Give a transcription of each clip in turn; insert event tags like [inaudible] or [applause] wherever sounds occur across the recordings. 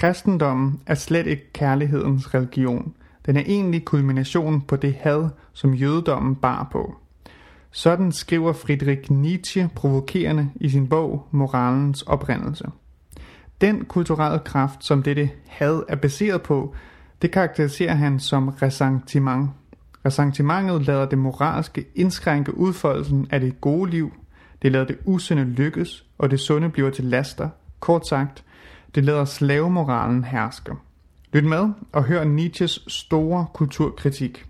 Kristendommen er slet ikke kærlighedens religion. Den er egentlig kulminationen på det had, som jødedommen bar på. Sådan skriver Friedrich Nietzsche provokerende i sin bog Moralens oprindelse. Den kulturelle kraft, som dette had er baseret på, det karakteriserer han som ressentiment. Ressentimentet lader det moralske indskrænke udfoldelsen af det gode liv, det lader det usynde lykkes, og det sunde bliver til laster. Kort sagt, det lader slavemoralen herske. Lyt med og hør Nietzsches store kulturkritik.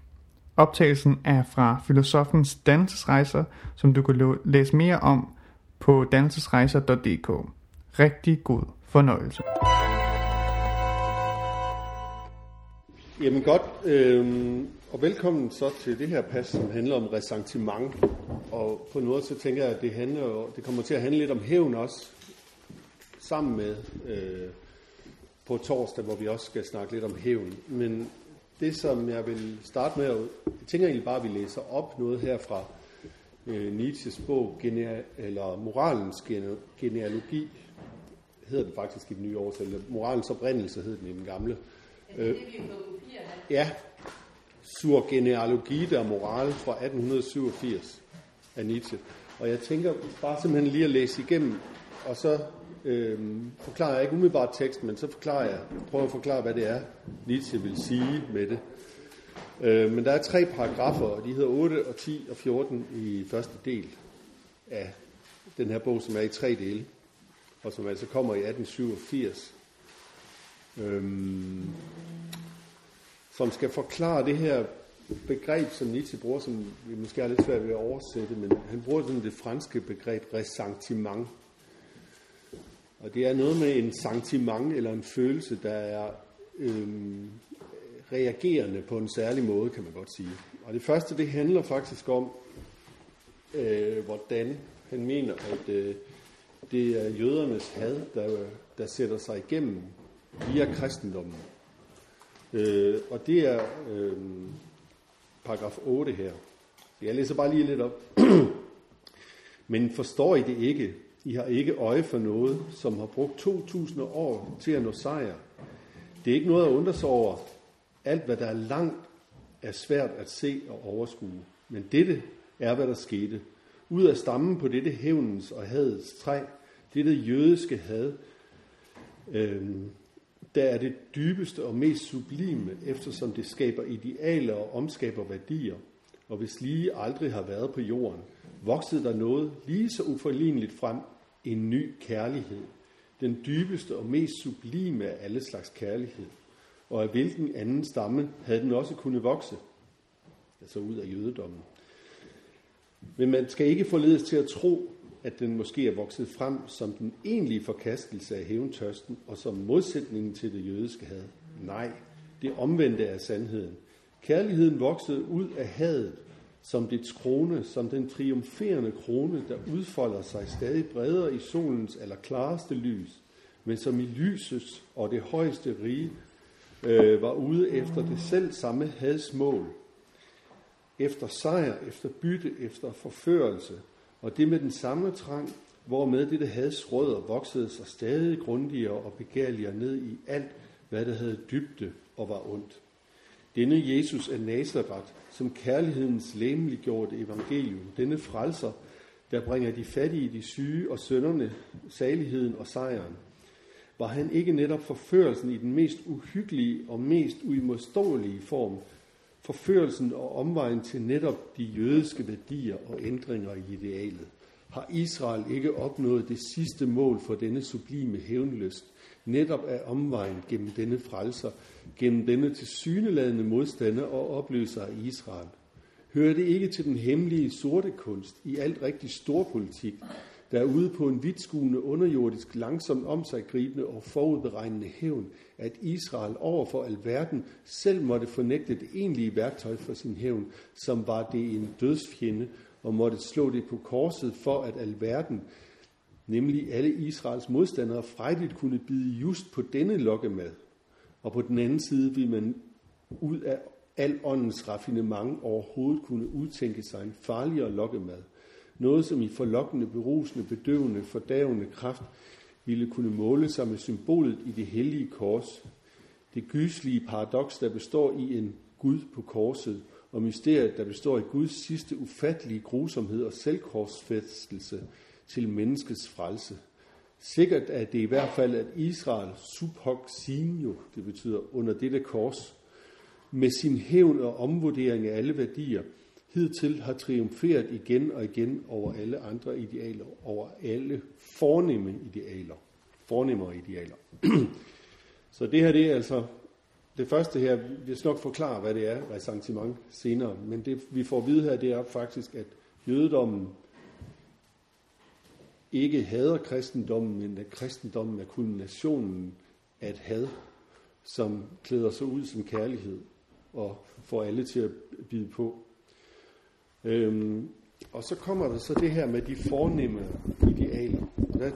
Optagelsen er fra filosofens dansesrejser, som du kan læse mere om på dansesrejser.dk. Rigtig god fornøjelse. Jamen godt, øh, og velkommen så til det her pas, som handler om ressentiment. Og på noget så tænker jeg, at det, handler, det kommer til at handle lidt om hævn også, sammen med øh, på torsdag, hvor vi også skal snakke lidt om hævn. Men det, som jeg vil starte med, jeg tænker egentlig bare, at vi læser op noget her fra øh, Nietzsches bog, genea, eller Moralens genealogi, hedder den faktisk i den nye oversættelse. Moralens oprindelse hed den i den gamle. Det det, vi har fået kopier af? Ja, Sur genealogi der moral fra 1887 af Nietzsche. Og jeg tænker bare simpelthen lige at læse igennem, og så øh, forklarer jeg ikke umiddelbart teksten, men så forklarer jeg, prøver at forklare, hvad det er, Nietzsche vil sige med det. Øh, men der er tre paragrafer, og de hedder 8 og 10 og 14 i første del af den her bog, som er i tre dele, og som altså kommer i 1887. Øhm, som skal forklare det her begreb, som Nietzsche bruger, som vi måske er lidt svært ved at oversætte, men han bruger sådan det franske begreb ressentiment. Og det er noget med en sentiment, eller en følelse, der er øhm, reagerende på en særlig måde, kan man godt sige. Og det første, det handler faktisk om, øh, hvordan han mener, at øh, det er jødernes had, der, der sætter sig igennem via kristendommen. Øh, og det er øh, paragraf 8 her. Jeg læser bare lige lidt op. [clears throat] Men forstår I det ikke? I har ikke øje for noget, som har brugt 2.000 år til at nå sejr. Det er ikke noget at undre sig over. Alt, hvad der er langt, er svært at se og overskue. Men dette er, hvad der skete. Ud af stammen på dette hævnens og hadets træ, dette jødiske had, øhm, der er det dybeste og mest sublime, eftersom det skaber idealer og omskaber værdier. Og hvis lige aldrig har været på jorden, voksede der noget lige så uforligneligt frem, en ny kærlighed. Den dybeste og mest sublime af alle slags kærlighed. Og af hvilken anden stamme havde den også kunne vokse? Altså ud af jødedommen. Men man skal ikke forledes til at tro, at den måske er vokset frem som den egentlige forkastelse af hævntørsten og som modsætningen til det jødiske had. Nej, det omvendte er sandheden. Kærligheden voksede ud af hadet, som dets krone, som den triumferende krone, der udfolder sig stadig bredere i solens eller klareste lys, men som i lysets og det højeste rige øh, var ude efter det selv samme hadsmål. Efter sejr, efter bytte, efter forførelse, og det med den samme trang, hvormed dette hads rødder voksede sig stadig grundigere og begærligere ned i alt, hvad der havde dybde og var ondt. Denne Jesus af Nazareth, som kærlighedens læmeliggjorte evangelium, denne frelser, der bringer de fattige, de syge og sønderne saligheden og sejren, var han ikke netop forførelsen i den mest uhyggelige og mest uimodståelige form, forførelsen og omvejen til netop de jødiske værdier og ændringer i idealet. Har Israel ikke opnået det sidste mål for denne sublime hævnlyst, netop af omvejen gennem denne frelser, gennem denne tilsyneladende modstander og opløser af Israel? Hører det ikke til den hemmelige sorte kunst i alt rigtig storpolitik, der er ude på en vidtskuende underjordisk, langsomt om sig gribende og forudberegnende hævn, at Israel over for alverden selv måtte fornægte det egentlige værktøj for sin hævn, som var det en dødsfjende, og måtte slå det på korset for, at alverden, nemlig alle Israels modstandere, frejligt kunne bide just på denne lokkemad. Og på den anden side vil man ud af al åndens raffinement overhovedet kunne udtænke sig en farligere lokkemad. Noget, som i forlokkende, berusende, bedøvende, fordavende kraft ville kunne måle sig med symbolet i det hellige kors. Det gyslige paradoks, der består i en Gud på korset, og mysteriet, der består i Guds sidste ufattelige grusomhed og selvkorsfæstelse til menneskets frelse. Sikkert er det i hvert fald, at Israel sub hoc sinio, det betyder under dette kors, med sin hævn og omvurdering af alle værdier, hidtil har triumferet igen og igen over alle andre idealer, over alle fornemme idealer. Fornemmere idealer. [clears throat] Så det her, det er altså det første her, vi skal nok forklare, hvad det er, ressentiment senere, men det vi får at vide her, det er faktisk, at jødedommen ikke hader kristendommen, men at kristendommen er kulminationen af et had, som klæder sig ud som kærlighed og får alle til at bide på. Øhm, og så kommer der så det her med de fornemme idealer. Der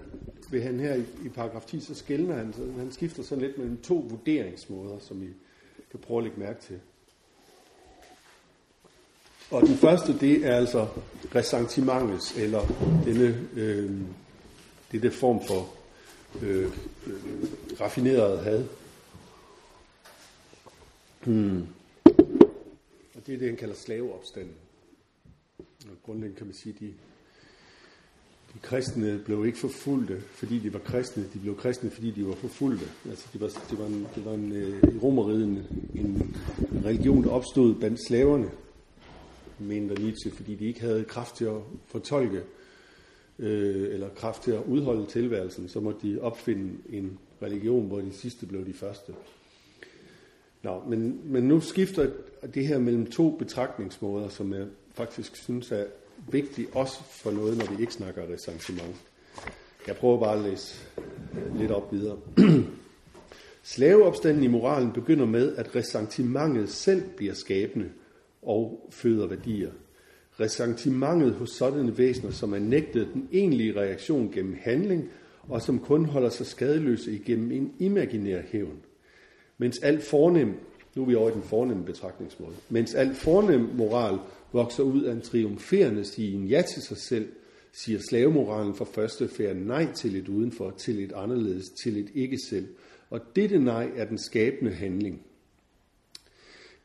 vil han her i, i paragraf 10, så skældner han, så han skifter sådan lidt mellem to vurderingsmåder, som I kan prøve at lægge mærke til. Og den første, det er altså ressentimentets, eller denne, øh, dette form for øh, øh, raffineret had. Hmm. Og det er det, han kalder slaveopstanden. Og grundlæggende kan man sige, at de, de kristne blev ikke forfulgte, fordi de var kristne. De blev kristne, fordi de var forfulgte. Altså, det var, det var en, det var en, øh, i romerriget en, en religion, der opstod blandt slaverne, mente Nietzsche, fordi de ikke havde kraft til at fortolke øh, eller kraft til at udholde tilværelsen, så måtte de opfinde en religion, hvor de sidste blev de første. Nå, men, men nu skifter det her mellem to betragtningsmåder, som jeg faktisk synes er vigtigt, også for noget, når vi ikke snakker ressentiment. Jeg prøver bare at læse lidt op videre. [clears throat] Slaveopstanden i moralen begynder med, at ressentimentet selv bliver skabende og føder værdier. Ressentimentet hos sådanne væsener, som er nægtet den egentlige reaktion gennem handling, og som kun holder sig skadeløse igennem en imaginær hævn. Mens alt fornem, nu er vi over i den fornemme betragtningsmåde, mens alt fornem moral vokser ud af en triumferende sige ja til sig selv, siger slavemoralen for første færd nej til et udenfor, til et anderledes, til et ikke selv. Og dette nej er den skabende handling.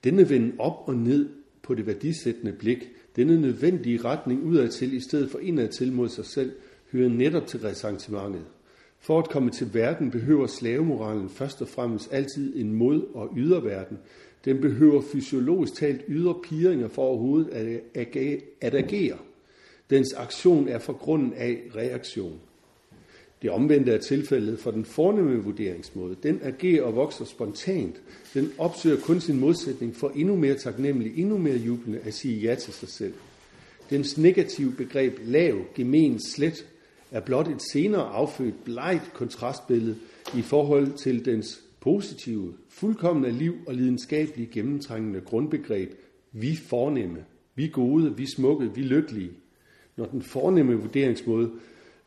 Denne vende op og ned på det værdisættende blik, denne nødvendige retning udadtil i stedet for indadtil mod sig selv, hører netop til ressentimentet. For at komme til verden behøver slavemoralen først og fremmest altid en mod- og yderverden. Den behøver fysiologisk talt ydre piringer for overhovedet at agere. Dens aktion er for grunden af reaktion. Det omvendte er tilfældet for den fornemme vurderingsmåde. Den agerer og vokser spontant. Den opsøger kun sin modsætning for endnu mere taknemmelig, endnu mere jublende at sige ja til sig selv. Dens negative begreb lav, gemen, slet er blot et senere affødt blegt kontrastbillede i forhold til dens positive, fuldkommende liv og lidenskabelige gennemtrængende grundbegreb, vi fornemme, vi gode, vi smukke, vi lykkelige. Når den fornemme vurderingsmåde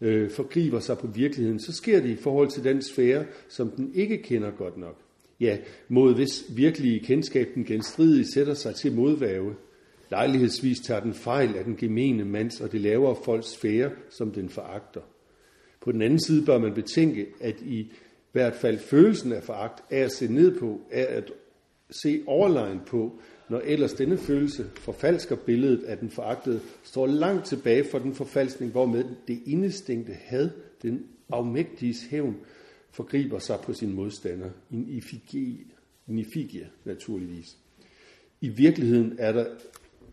øh, forgriber sig på virkeligheden, så sker det i forhold til den sfære, som den ikke kender godt nok. Ja, mod hvis virkelige kendskab den genstridige sætter sig til modvæve. Lejlighedsvis tager den fejl af den gemene mands og det lavere folks sfære, som den foragter. På den anden side bør man betænke, at i hvert fald følelsen af foragt er at se ned på, er at se overlegen på, når ellers denne følelse forfalsker billedet af den foragtede, står langt tilbage for den forfalskning, hvormed det indestængte had, den afmægtiges hævn, forgriber sig på sin modstander. En ifigie, en ifigie naturligvis. I virkeligheden er der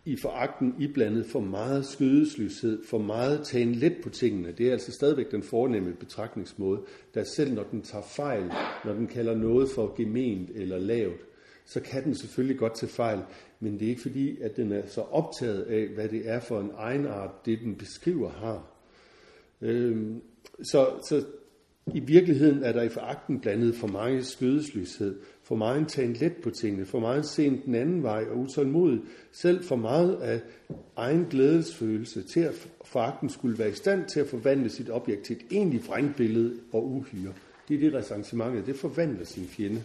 i foragten iblandet for meget skødesløshed, for meget tagen let på tingene. Det er altså stadigvæk den fornemme betragtningsmåde, der selv når den tager fejl, når den kalder noget for gement eller lavt, så kan den selvfølgelig godt tage fejl, men det er ikke fordi, at den er så optaget af, hvad det er for en egenart, det den beskriver har. Øhm, så, så i virkeligheden er der i foragten blandet for meget skødesløshed, for meget tagen let på tingene, for meget sent den anden vej og utålmodig, selv for meget af egen glædesfølelse til at foragten skulle være i stand til at forvandle sit objekt til et egentligt vrængbillede og uhyre. Det er det ressentimentet, det forvandler sin fjende.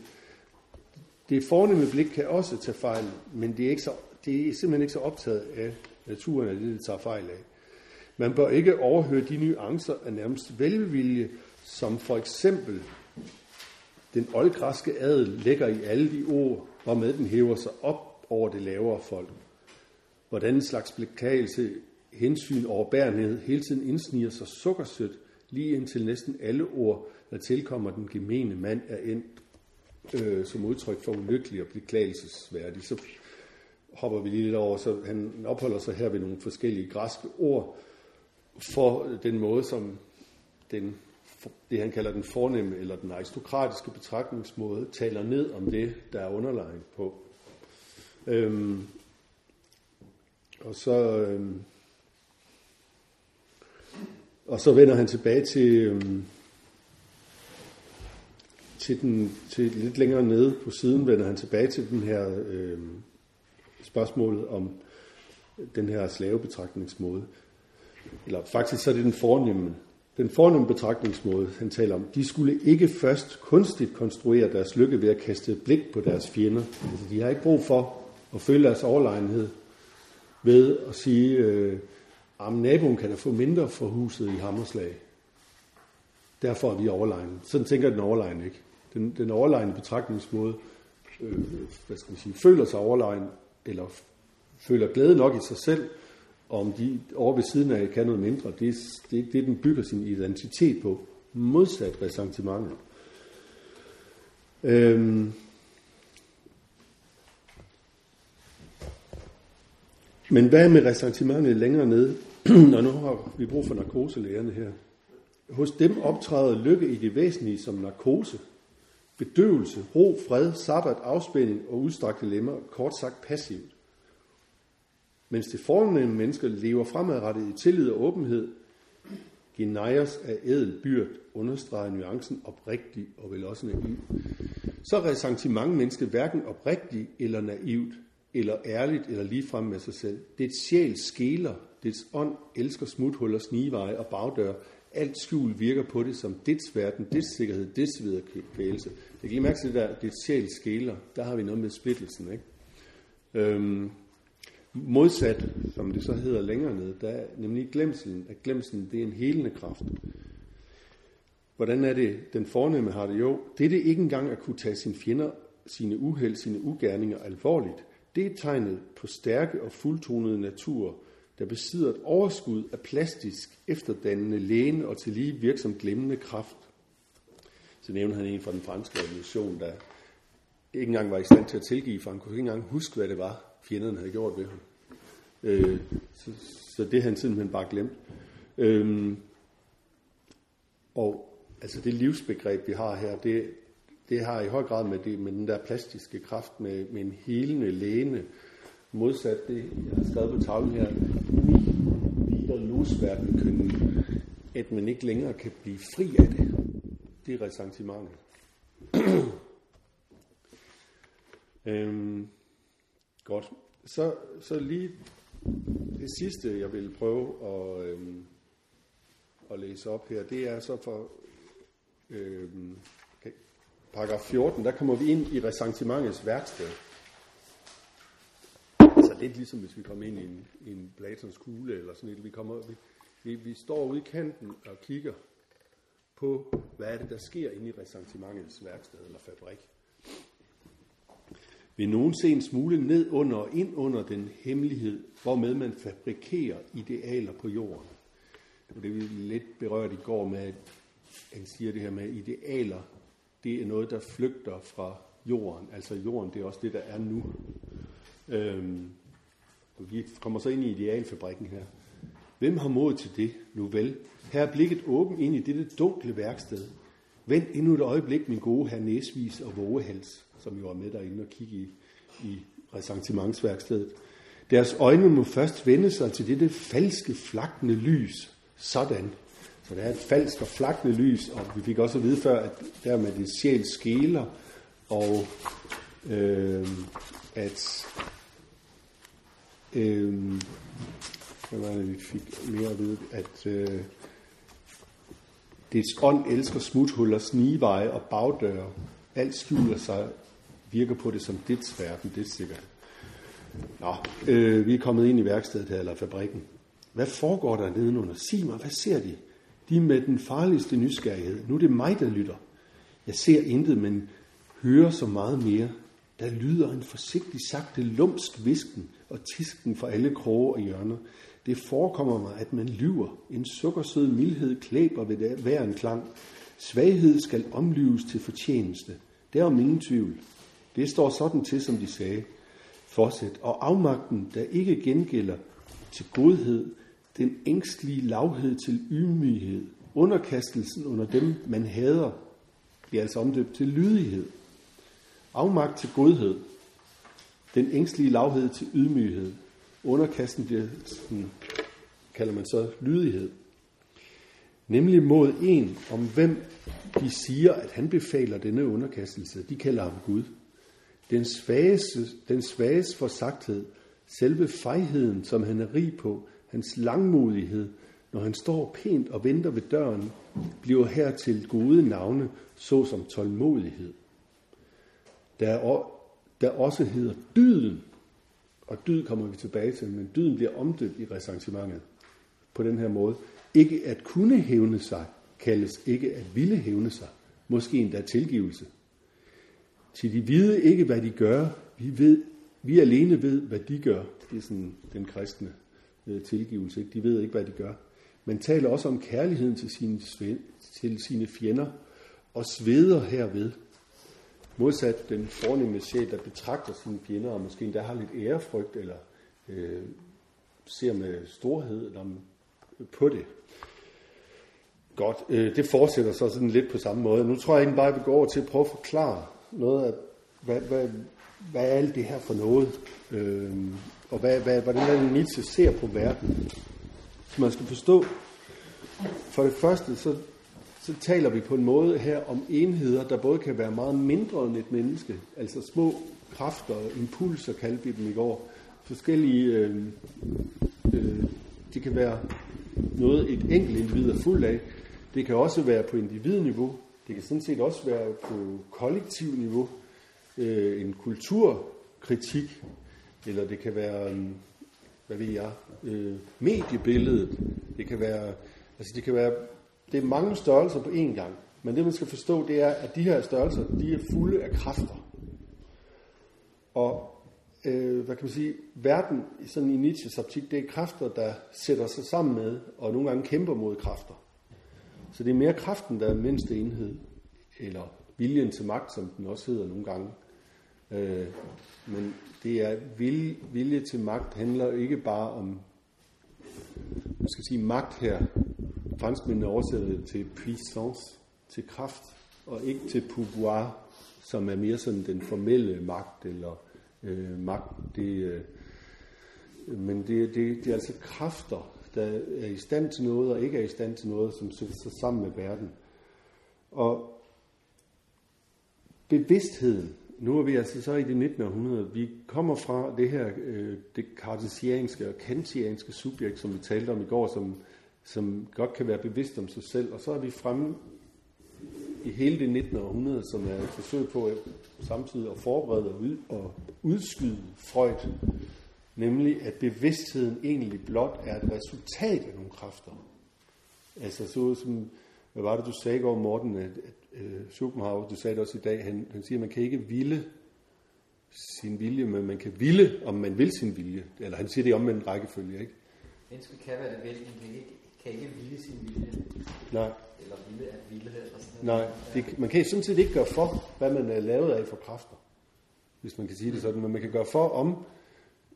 Det fornemme blik kan også tage fejl, men det er, ikke så, det er simpelthen ikke så optaget af naturen, at det, det tager fejl af. Man bør ikke overhøre de nuancer af nærmest velvilje som for eksempel den oldgræske adel lægger i alle de ord, hvormed den hæver sig op over det lavere folk. Hvordan en slags beklagelse, hensyn og overbærenhed hele tiden indsniger sig sukkersødt, lige indtil næsten alle ord, der tilkommer den gemene mand, er endt øh, som udtryk for ulykkelig og beklagelsesværdig. Så hopper vi lige lidt over, så han opholder sig her ved nogle forskellige græske ord for den måde, som den, det han kalder den fornemme eller den aristokratiske betragtningsmåde, taler ned om det, der er underlegnet på. Øhm, og så øhm, og så vender han tilbage til øhm, til, den, til lidt længere nede på siden vender han tilbage til den her øh, spørgsmålet om den her slavebetragtningsmåde. Eller faktisk så er det den fornemme, den fornemme betragtningsmåde, han taler om. De skulle ikke først kunstigt konstruere deres lykke ved at kaste et blik på deres fjender. Altså, de har ikke brug for at føle deres overlegenhed ved at sige, øh, at naboen kan da få mindre for huset i Hammerslag. Derfor er vi overlegne. Sådan tænker den overlegne ikke. Den, den overlegne betragtningsmåde øh, hvad skal man sige, føler sig overlegen, eller føler glæde nok i sig selv, og om de over ved siden af kan noget mindre, det er det, det, den bygger sin identitet på, modsat ressentimentet. Øhm, Men hvad med ressentimentet længere nede? [clears throat] Og nu har vi brug for narkoselægerne her. Hos dem optræder lykke i det væsentlige som narkose. Bedøvelse, ro, fred, sabbat, afspænding og udstrakte lemmer, kort sagt passivt. Mens det fornemme mennesker lever fremadrettet i tillid og åbenhed, Genejers af ædel byrd understreger nuancen oprigtig og vel også naiv. Så er mange menneske hverken oprigtig eller naivt, eller ærligt, eller ligefrem med sig selv. Det sjæl skæler, dets ånd elsker smuthuller, snigeveje og bagdør. Alt skjul virker på det som dets verden, dets sikkerhed, dets viderekvælelse. Jeg kan lige mærke til det der, det sjæl skæler. Der har vi noget med splittelsen, ikke? Øhm, modsat, som det så hedder længere nede, der er nemlig glemselen, at glemselen det er en helende kraft. Hvordan er det, den fornemme har det? Jo, det er det ikke engang at kunne tage sine fjender, sine uheld, sine ugerninger alvorligt. Det er tegnet på stærke og fuldtonede natur, der besidder et overskud af plastisk, efterdannende læne og til lige virksom glemmende kraft. Så nævner han en fra den franske revolution, der ikke engang var i stand til at tilgive, for han kunne ikke engang huske, hvad det var, fjenderne havde gjort ved ham. Øh, så, så det har han simpelthen bare glemt. Øh, og altså det livsbegreb, vi har her, det, det har i høj grad med, det, med den der plastiske kraft, med, med en helende læne, modsat det, jeg har skrevet på tavlen her, wieder loswerden können, at man ikke længere kan blive fri af det. Det er ressentimentet. [clears throat] øhm, godt. Så, så lige det sidste, jeg vil prøve at, øhm, at læse op her, det er så for øhm, paragraf 14, der kommer vi ind i ressentimentets værksted. Lidt ligesom hvis vi kommer ind i en, i en Platons kugle eller sådan et. Vi, kommer, vi, vi, vi står ude i kanten og kigger på, hvad er det, der sker inde i ressentimentets værksted eller fabrik. Vil nogen se en smule ned under og ind under den hemmelighed, hvormed man fabrikerer idealer på jorden? Det var det, vi lidt berørt i går med, at han siger det her med idealer det er noget, der flygter fra jorden. Altså jorden, det er også det, der er nu. Øhm, vi kommer så ind i idealfabrikken her. Hvem har mod til det? Nu vel. Her er blikket åbent ind i dette dunkle værksted. Vent endnu et øjeblik, min gode herr Næsvis og Vågehals, som jo er med derinde og kigge i, i ressentimentsværkstedet. Deres øjne må først vende sig til dette falske, flakne lys. Sådan. Så der er et falsk og flakne lys, og vi fik også at vide før, at dermed det sjæl skæler, og øh, at øh, hvad var det, vi fik mere at vide, at øh, dets ånd elsker smuthuller, snigeveje og bagdøre. Alt skjuler sig, virker på det som dit verden, det er sikkert. Nå, øh, vi er kommet ind i værkstedet her, eller fabrikken. Hvad foregår der nedenunder? Sig mig, hvad ser de? De med den farligste nysgerrighed. Nu er det mig, der lytter. Jeg ser intet, men hører så meget mere. Der lyder en forsigtig sagte lumsk visken og tisken for alle kroge og hjørner. Det forekommer mig, at man lyver. En sukkersød mildhed klæber ved hver en klang. Svaghed skal omlyves til fortjeneste. Det er om ingen tvivl. Det står sådan til, som de sagde. Fortsæt. Og afmagten, der ikke gengælder til godhed, den ængstlige lavhed til ydmyghed, underkastelsen under dem, man hader, bliver altså omdøbt til lydighed. Afmagt til godhed, den ængstlige lavhed til ydmyghed, underkasten bliver, sådan, kalder man så lydighed. Nemlig mod en, om hvem de siger, at han befaler denne underkastelse. De kalder ham Gud. Den svages, den svages forsagthed, selve fejheden, som han er rig på, hans langmodighed, når han står pænt og venter ved døren, bliver her til gode navne, såsom tålmodighed. Der, er der også hedder dyden, og dyd kommer vi tilbage til, men dyden bliver omdøbt i ressentimentet på den her måde. Ikke at kunne hævne sig, kaldes ikke at ville hævne sig, måske endda tilgivelse. Til de vide ikke, hvad de gør, vi, ved, vi alene ved, hvad de gør. Det er sådan den kristne øh, tilgivelse. Ikke? De ved ikke, hvad de gør. Man taler også om kærligheden til sine, til sine fjender, og sveder herved. Modsat den fornemme sjæl, der betragter sine fjender, og måske endda har lidt ærefrygt, eller øh, ser med storhed eller på det. Godt, øh, det fortsætter så sådan lidt på samme måde. Nu tror jeg egentlig bare, at vi går over til at prøve at forklare noget af, hvad, hvad, hvad er alt det her for noget? Øh, og hvad, hvad, hvordan er det, Nietzsche ser på verden? Så man skal forstå, for det første, så, så taler vi på en måde her om enheder, der både kan være meget mindre end et menneske, altså små kræfter, impulser kaldte vi dem i går, forskellige, øh, øh, det kan være noget, et enkelt individ er fuld af, det kan også være på individniveau, det kan sådan set også være på kollektiv niveau, øh, en kulturkritik, eller det kan være, øh, hvad ved jeg, øh, mediebilledet, det kan være, altså det kan være, det er mange størrelser på én gang, men det man skal forstå, det er, at de her størrelser, de er fulde af kræfter. Og øh, hvad kan man sige, verden sådan i Nietzsches optik, det er kræfter, der sætter sig sammen med, og nogle gange kæmper mod kræfter. Så det er mere kraften, der er mindste enhed, eller viljen til magt, som den også hedder nogle gange. Øh, men det er vilje, vilje til magt handler ikke bare om, man skal sige magt her. Franskmændene oversætter det til puissance, til kraft, og ikke til pouvoir, som er mere sådan den formelle magt, eller øh, magt. Det, øh, men det, det, det er altså kræfter, der er i stand til noget og ikke er i stand til noget, som sætter sig sammen med verden. Og bevidstheden, nu er vi altså så i det 19. århundrede, vi kommer fra det her, øh, det kartesianske og kantianske subjekt, som vi talte om i går, som, som godt kan være bevidst om sig selv, og så er vi fremme i hele det 19. århundrede, som er et forsøg på at samtidig at forberede og, ud, og udskyde Freud Nemlig, at bevidstheden egentlig blot er et resultat af nogle kræfter. Altså så som, hvad var det, du sagde i går, Morten, at, at uh, Schopenhauer, du sagde det også i dag, han, han siger, at man kan ikke ville sin vilje, men man kan ville, om man vil sin vilje. Eller han siger det om en rækkefølge, ikke? Mennesket kan være det vil, men kan ikke, kan ikke ville sin vilje. Nej. Eller ville at ville, eller sådan noget. Nej, det, man kan sådan set ikke gøre for, hvad man er lavet af for kræfter. Hvis man kan sige det sådan, men man kan gøre for, om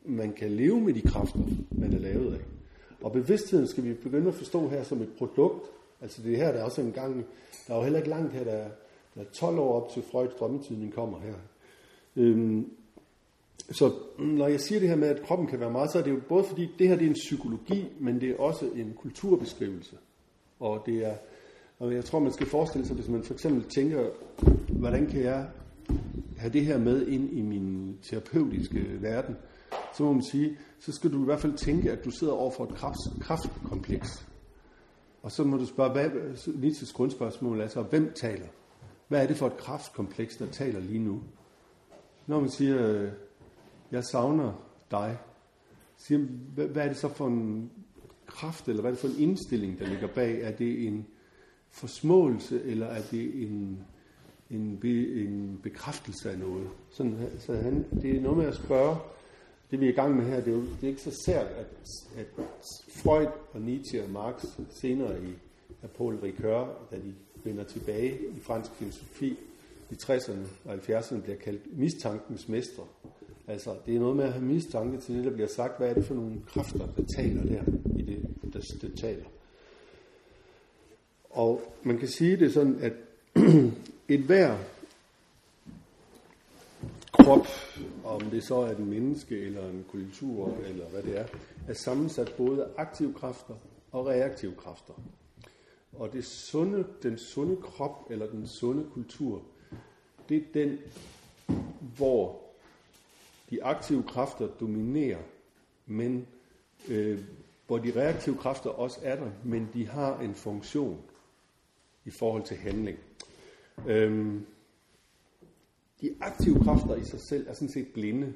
man kan leve med de kræfter, man er lavet af. Og bevidstheden skal vi begynde at forstå her som et produkt. Altså det her, der er også en gang, der er jo heller ikke langt her, der er, der er 12 år op til Freuds drømmetidning kommer her. Øhm, så mm, når jeg siger det her med, at kroppen kan være meget, så er det jo både fordi, det her det er en psykologi, men det er også en kulturbeskrivelse. Og det er, og jeg tror, man skal forestille sig, hvis man for eksempel tænker, hvordan kan jeg have det her med ind i min terapeutiske verden, så må man sige, så skal du i hvert fald tænke, at du sidder over for et kraft, kraftkompleks. Og så må du spørge, hvad Nietzsches grundspørgsmål er så, hvem taler? Hvad er det for et kraftkompleks, der taler lige nu? Når man siger, jeg savner dig, siger, hvad er det så for en kraft, eller hvad er det for en indstilling, der ligger bag? Er det en forsmåelse, eller er det en, en, be, en bekræftelse af noget? Sådan, så han, det er noget med at spørge, det vi er i gang med her, det er jo det er ikke så sært, at, at Freud og Nietzsche og Marx senere i af Paul Ricoeur, da de vender tilbage i fransk filosofi i 60'erne og 70'erne, bliver kaldt mistankens mestre. Altså, det er noget med at have mistanke til det, der bliver sagt. Hvad er det for nogle kræfter, der taler der i det, der, der taler? Og man kan sige det sådan, at [clears throat] et hver krop, om det så er en menneske eller en kultur eller hvad det er, er sammensat både af aktive kræfter og reaktive kræfter. Og det sunde, den sunde krop eller den sunde kultur, det er den, hvor de aktive kræfter dominerer, men øh, hvor de reaktive kræfter også er der, men de har en funktion i forhold til handling. Øhm, de aktive kræfter i sig selv er sådan set blinde,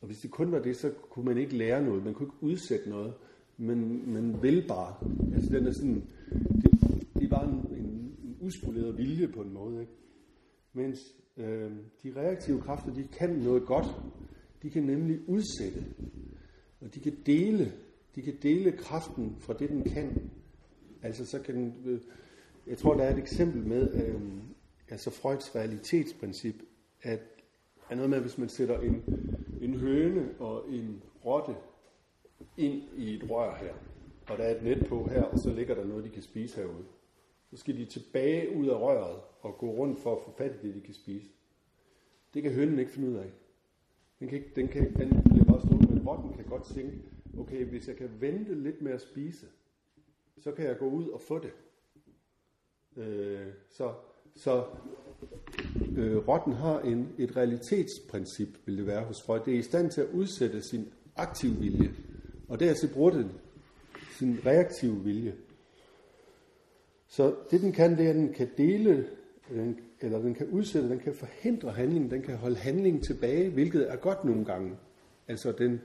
og hvis det kun var det, så kunne man ikke lære noget, man kunne ikke udsætte noget, men man vil bare. Altså den er sådan, det, det er bare en, en, en uspoleret vilje på en måde. Ikke? Mens øh, de reaktive kræfter, de kan noget godt. De kan nemlig udsætte, og de kan dele, de kan dele kraften fra det, den kan. Altså så kan den, jeg tror, der er et eksempel med, øh, altså Freuds realitetsprincip, at er noget med, hvis man sætter en, en høne og en rotte ind i et rør her, og der er et net på her, og så ligger der noget, de kan spise herude. Så skal de tilbage ud af røret og gå rundt for at få fat i det, de kan spise. Det kan hønen ikke finde ud af. Den, kan ikke, den, kan, den bliver bare stående, men rotten kan godt tænke, okay, hvis jeg kan vente lidt med at spise, så kan jeg gå ud og få det. Øh, så så øh, rotten har en, et realitetsprincip, vil det være hos Freud. Det er i stand til at udsætte sin aktiv vilje, og dertil bruger den sin reaktive vilje. Så det den kan, det er, at den kan dele, den, eller den kan udsætte, den kan forhindre handlingen, den kan holde handlingen tilbage, hvilket er godt nogle gange. Altså den,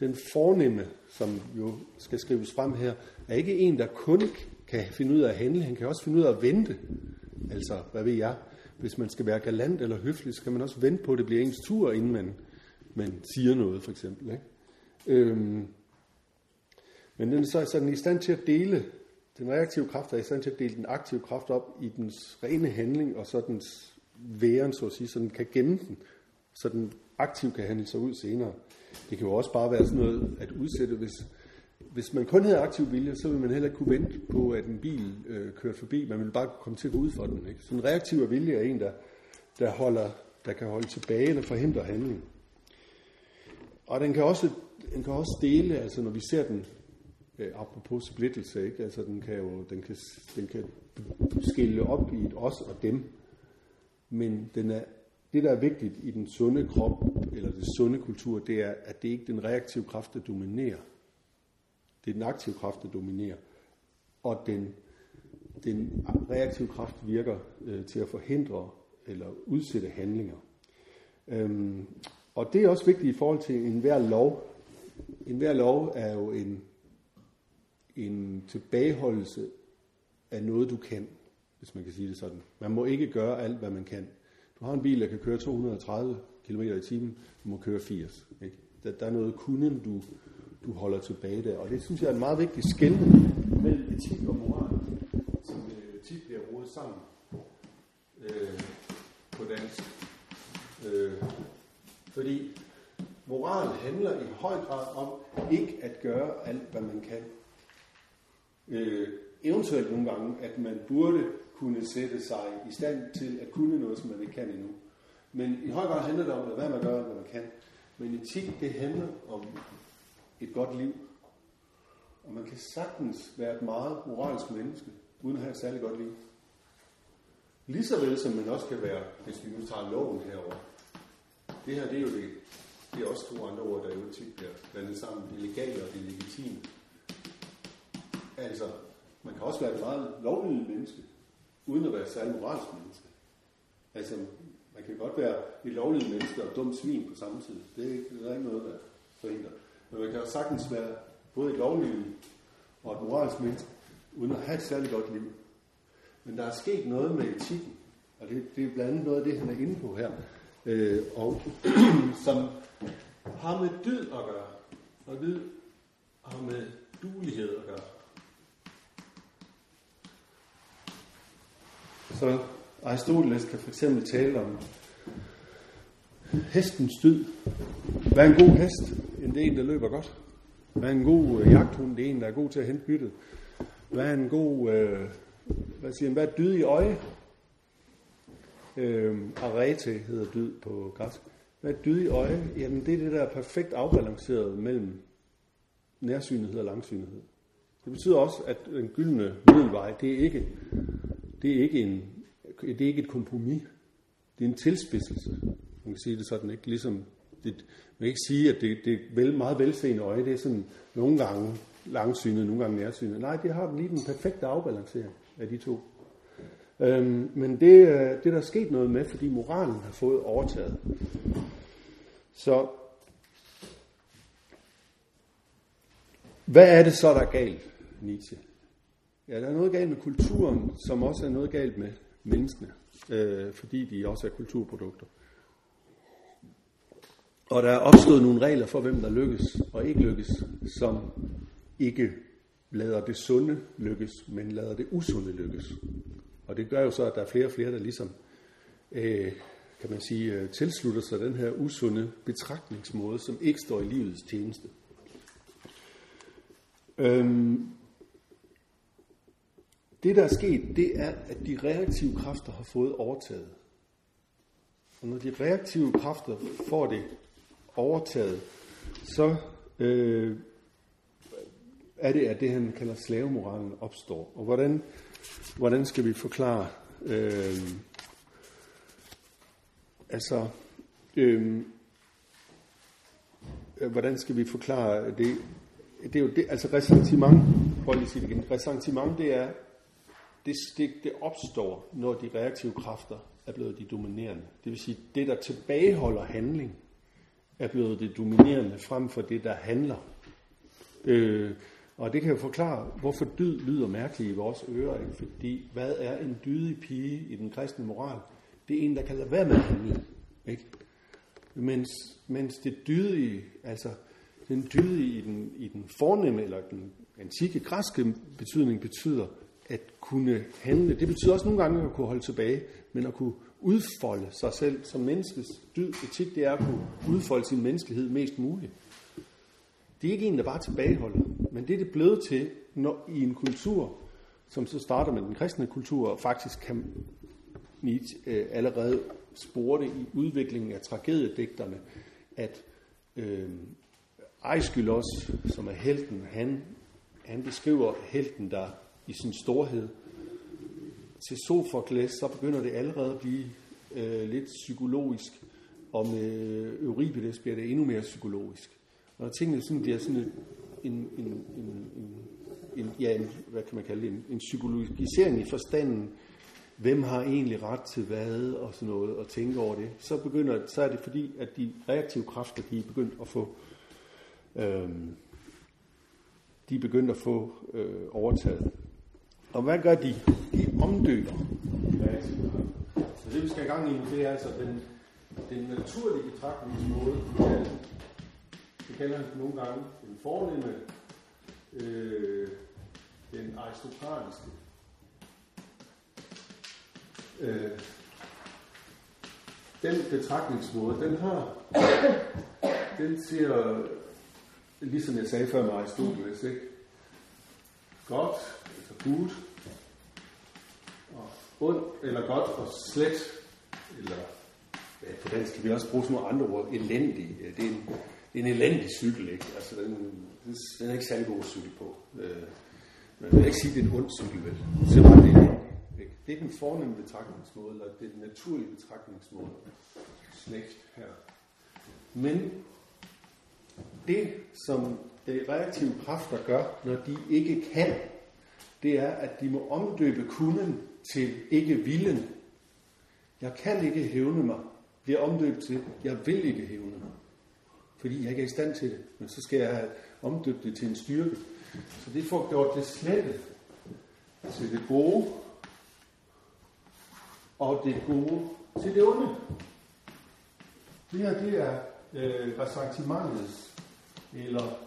den fornemme, som jo skal skrives frem her, er ikke en, der kun kan finde ud af at handle, han kan også finde ud af at vente. Altså, hvad ved jeg, hvis man skal være galant eller høflig, så kan man også vente på, at det bliver ens tur, inden man, man siger noget, for eksempel. Ikke? Øhm, men den er så sådan i stand til at dele, den reaktive kraft er i stand til at dele den aktive kraft op i dens rene handling, og så dens væren, så at sige, så den kan gemme den, så den aktivt kan handle sig ud senere. Det kan jo også bare være sådan noget at udsætte, hvis, hvis man kun havde aktiv vilje, så ville man heller ikke kunne vente på, at en bil øh, kørte forbi. Man ville bare komme til at gå ud for den. Ikke? Så en reaktiv vilje er en, der, der, holder, der kan holde tilbage eller forhindre handling. Og den kan også, den kan også dele, altså når vi ser den, øh, apropos splittelse, ikke? Altså den kan jo den kan, den kan skille op i et os og dem. Men den er, det, der er vigtigt i den sunde krop, eller det sunde kultur, det er, at det ikke er den reaktive kraft, der dominerer. Det er den aktive kraft, der dominerer. Og den, den reaktive kraft virker øh, til at forhindre eller udsætte handlinger. Øhm, og det er også vigtigt i forhold til enhver lov. Enhver lov er jo en, en tilbageholdelse af noget, du kan, hvis man kan sige det sådan. Man må ikke gøre alt, hvad man kan. Du har en bil, der kan køre 230 km i timen, du må køre 80. Ikke? Der, der er noget kunden, du, du holder tilbage der. Og det synes jeg er en meget vigtig skældning mellem etik og moral, som øh, tit bliver rodet sammen øh, på dansk. Øh, fordi moral handler i høj grad om ikke at gøre alt, hvad man kan. Øh, eventuelt nogle gange, at man burde kunne sætte sig i stand til at kunne noget, som man ikke kan endnu. Men i høj grad handler det om, hvad man gør, hvad man kan. Men etik, det handler om et godt liv. Og man kan sagtens være et meget moralsk menneske, uden at have et særligt godt liv. Ligeså vel som man også kan være, hvis vi nu tager loven herover. Det her, det er jo det, det er også to andre ord, der jo tit bliver blandet sammen. Det legale og det legitime. Altså, man kan også være et meget lovlydigt menneske, uden at være et moralsk menneske. Altså, man kan godt være et lovlydigt menneske og et dumt svin på samme tid. Det er, ikke, der er ikke noget, der forhindrer. Men man kan også sagtens være både et lovlydigt og et moralsk menneske, uden at have et særligt godt liv. Men der er sket noget med etikken, og det, det er blandt andet noget af det, han er inde på her, øh, og [clears throat] som har med dyd at gøre, og dyd har med dulighed at gøre. Så Aristoteles kan for eksempel tale om hestens dyd. Hvad er en god hest? Det er en, der løber godt. Hvad er en god øh, jagthund? Det er en, der er god til at hente byttet. Hvad er en god, øh, hvad siger hvad er dyd i øje? Øh, arete hedder dyd på græsk. Hvad er dyd i øje? Jamen det er det, der er perfekt afbalanceret mellem nærsynlighed og langsynlighed. Det betyder også, at den gyldne middelvej, det er ikke, det er ikke, en, det er ikke et kompromis. Det er en tilspidselse. Man kan sige det sådan, ikke? Ligesom det, man kan ikke sige, at det, det er vel, meget velseende øje. Det er sådan nogle gange langsynet, nogle gange nærsynet. Nej, det har lige den perfekte afbalancering af de to. Øhm, men det, øh, det der er sket noget med, fordi moralen har fået overtaget. Så hvad er det så, der er galt, Nietzsche? Ja, der er noget galt med kulturen, som også er noget galt med menneskene, øh, fordi de også er kulturprodukter. Og der er opstået nogle regler for, hvem der lykkes og ikke lykkes, som ikke lader det sunde lykkes, men lader det usunde lykkes. Og det gør jo så, at der er flere og flere, der ligesom, øh, kan man sige, øh, tilslutter sig den her usunde betragtningsmåde, som ikke står i livets tjeneste. Øhm, det, der er sket, det er, at de reaktive kræfter har fået overtaget. Og når de reaktive kræfter får det overtaget, så øh, er det, at det, han kalder slavemoralen, opstår. Og hvordan, hvordan skal vi forklare, øh, altså, øh, hvordan skal vi forklare det? Det er jo det, altså ressentiment, prøv lige at sige det igen, ressentiment, det er, det, det, det opstår, når de reaktive kræfter er blevet de dominerende. Det vil sige, det, der tilbageholder handling, er blevet det dominerende frem for det, der handler. Øh, og det kan jo forklare, hvorfor dyd lyder mærkeligt i vores ører. Ikke? Fordi hvad er en dydig pige i den kristne moral? Det er en, der kan lade være med at handle. Ikke? Mens, mens det dydige, altså den dydige i den, i den fornemme, eller den antikke græske betydning, betyder at kunne handle. Det betyder også nogle gange at kunne holde tilbage, men at kunne udfolde sig selv som menneskes dyd etik, det er at kunne udfolde sin menneskelighed mest muligt. Det er ikke en, der bare tilbageholder, men det er det blevet til når, i en kultur, som så starter med den kristne kultur, og faktisk kan Nietzsche øh, allerede spore det i udviklingen af tragediedigterne, at øh, Aeschylus, som er helten, han, han beskriver helten, der i sin storhed til Sofokles, så begynder det allerede at blive øh, lidt psykologisk, og med Euripides bliver det endnu mere psykologisk. Og tingene sådan bliver sådan en, en, en, en, en, en ja, en, hvad kan man kalde det, en, en psykologisering i forstanden, hvem har egentlig ret til hvad og sådan noget, og tænke over det, så, begynder, så er det fordi, at de reaktive kræfter, de er begyndt at få, øh, de er begyndt at få øh, overtaget. Og hvad gør de? De omdøber. Så det vi skal i gang i det er altså den, den naturlige betragtningsmåde. Det kalder han nogle gange den fornemme, øh, den aristokratiske. Øh, den betragtningsmåde, den har, den siger, ligesom jeg sagde før med Aristoteles, ikke? Godt, altså og ond, eller godt og slet, eller ja, på dansk kan vi også bruge sådan nogle andre ord, elendig. Det er en, det er en elendig cykel, ikke? Altså, den, den er ikke særlig god at cykle på. Øh, man vil ikke sige, at det er en ond cykel, vel? Så bare det er ikke? Det er den fornemme betragtningsmåde, eller det er den naturlige betragtningsmåde. Slægt her. Men det, som det reaktive kræfter gør, når de ikke kan, det er, at de må omdøbe kunden til ikke villen. Jeg kan ikke hævne mig. Bliver omdøbt til, jeg vil ikke hævne mig. Fordi jeg ikke er i stand til det. Men så skal jeg have omdøbt det til en styrke. Så det får gjort det slette til det gode, og det gode til det onde. Det her, det er øh, ressentimentets, eller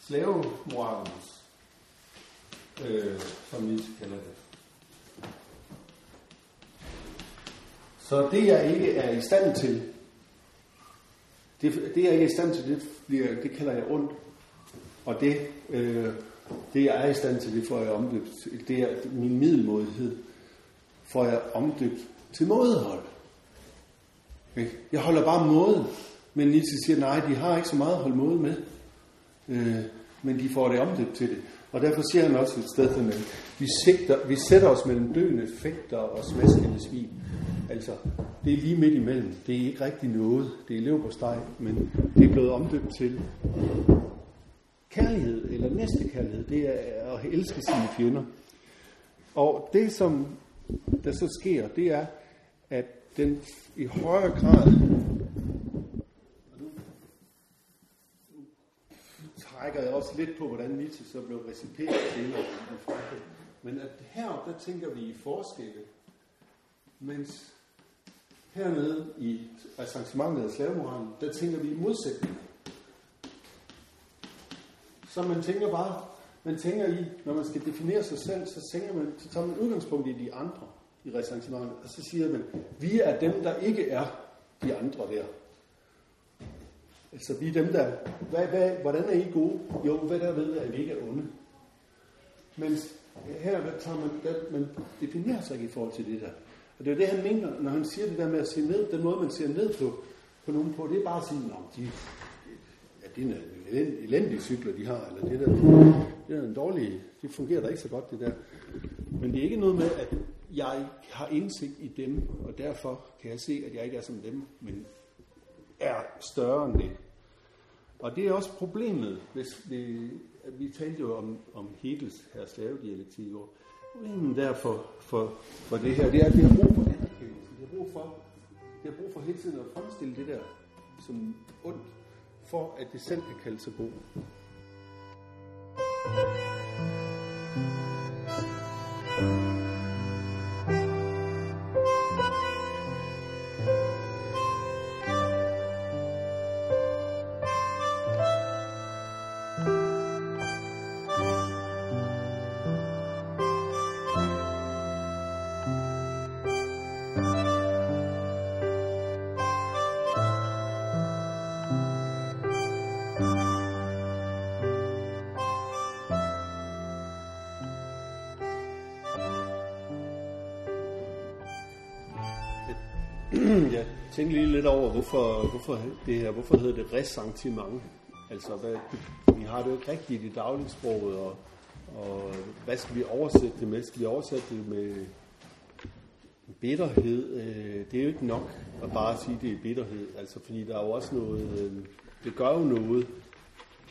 slavemoralens, øh, som Nietzsche kalder det. Så det, jeg ikke er i stand til, det, det jeg ikke er i stand til, det, bliver, det kalder jeg ondt. Og det, øh, det, jeg er i stand til, det får jeg omdøbt. Det er min middelmodighed, får jeg omdøbt til mådehold. Ikke? Jeg holder bare måden. men Nietzsche siger, nej, de har ikke så meget at holde måde med. Øh, men de får det omdøbt til det. Og derfor siger han også et sted, at vi, sigter, vi sætter os mellem døende fægter og smaskende svin. Altså, det er lige midt imellem. Det er ikke rigtig noget. Det er lev på steg, men det er blevet omdøbt til kærlighed, eller næste kærlighed. Det er at elske sine fjender. Og det, som der så sker, det er, at den i højere grad trækker jeg også lidt på, hvordan Nietzsche så blev reciperet senere i Frankrig. Men at heroppe, der tænker vi i forskelle, mens hernede i assengementet af slavemoralen, der tænker vi i modsætning. Så man tænker bare, man tænker i, når man skal definere sig selv, så, tænker man, så tager man udgangspunkt i de andre i ressentimentet, og så siger man, vi er dem, der ikke er de andre der. Altså vi er dem, der, hvad, hvad, hvordan er I gode? Jo, hvad der ved, at vi ikke er onde. Men her der tager man, der, man definerer sig ikke i forhold til det der. Og det er det, han mener, når han siger det der med at se ned, den måde, man ser ned på, på nogen på, det er bare at sige, at de, ja, det er en elendige cykler, de har, eller det der, det er en dårlig, det fungerer da ikke så godt, det der. Men det er ikke noget med, at jeg har indsigt i dem, og derfor kan jeg se, at jeg ikke er som dem, men er større end det. Og det er også problemet, hvis vi, vi talte jo om, om Hegels her slavedialektik i år. Problemet der for, for, for det her, det er, at vi har brug for anerkendelse. Vi har brug for, vi har brug for hele tiden at fremstille det der som ondt, for at det selv kan kalde sig god. jeg tænke lige lidt over, hvorfor, hvorfor det her, hvorfor hedder det ressentiment? Altså, hvad, vi har det jo ikke rigtigt i dagligsproget, og, og hvad skal vi oversætte det med? Skal vi oversætte det med bitterhed? Øh, det er jo ikke nok at bare sige, at det er bitterhed, altså, fordi der er jo også noget, øh, det gør jo noget.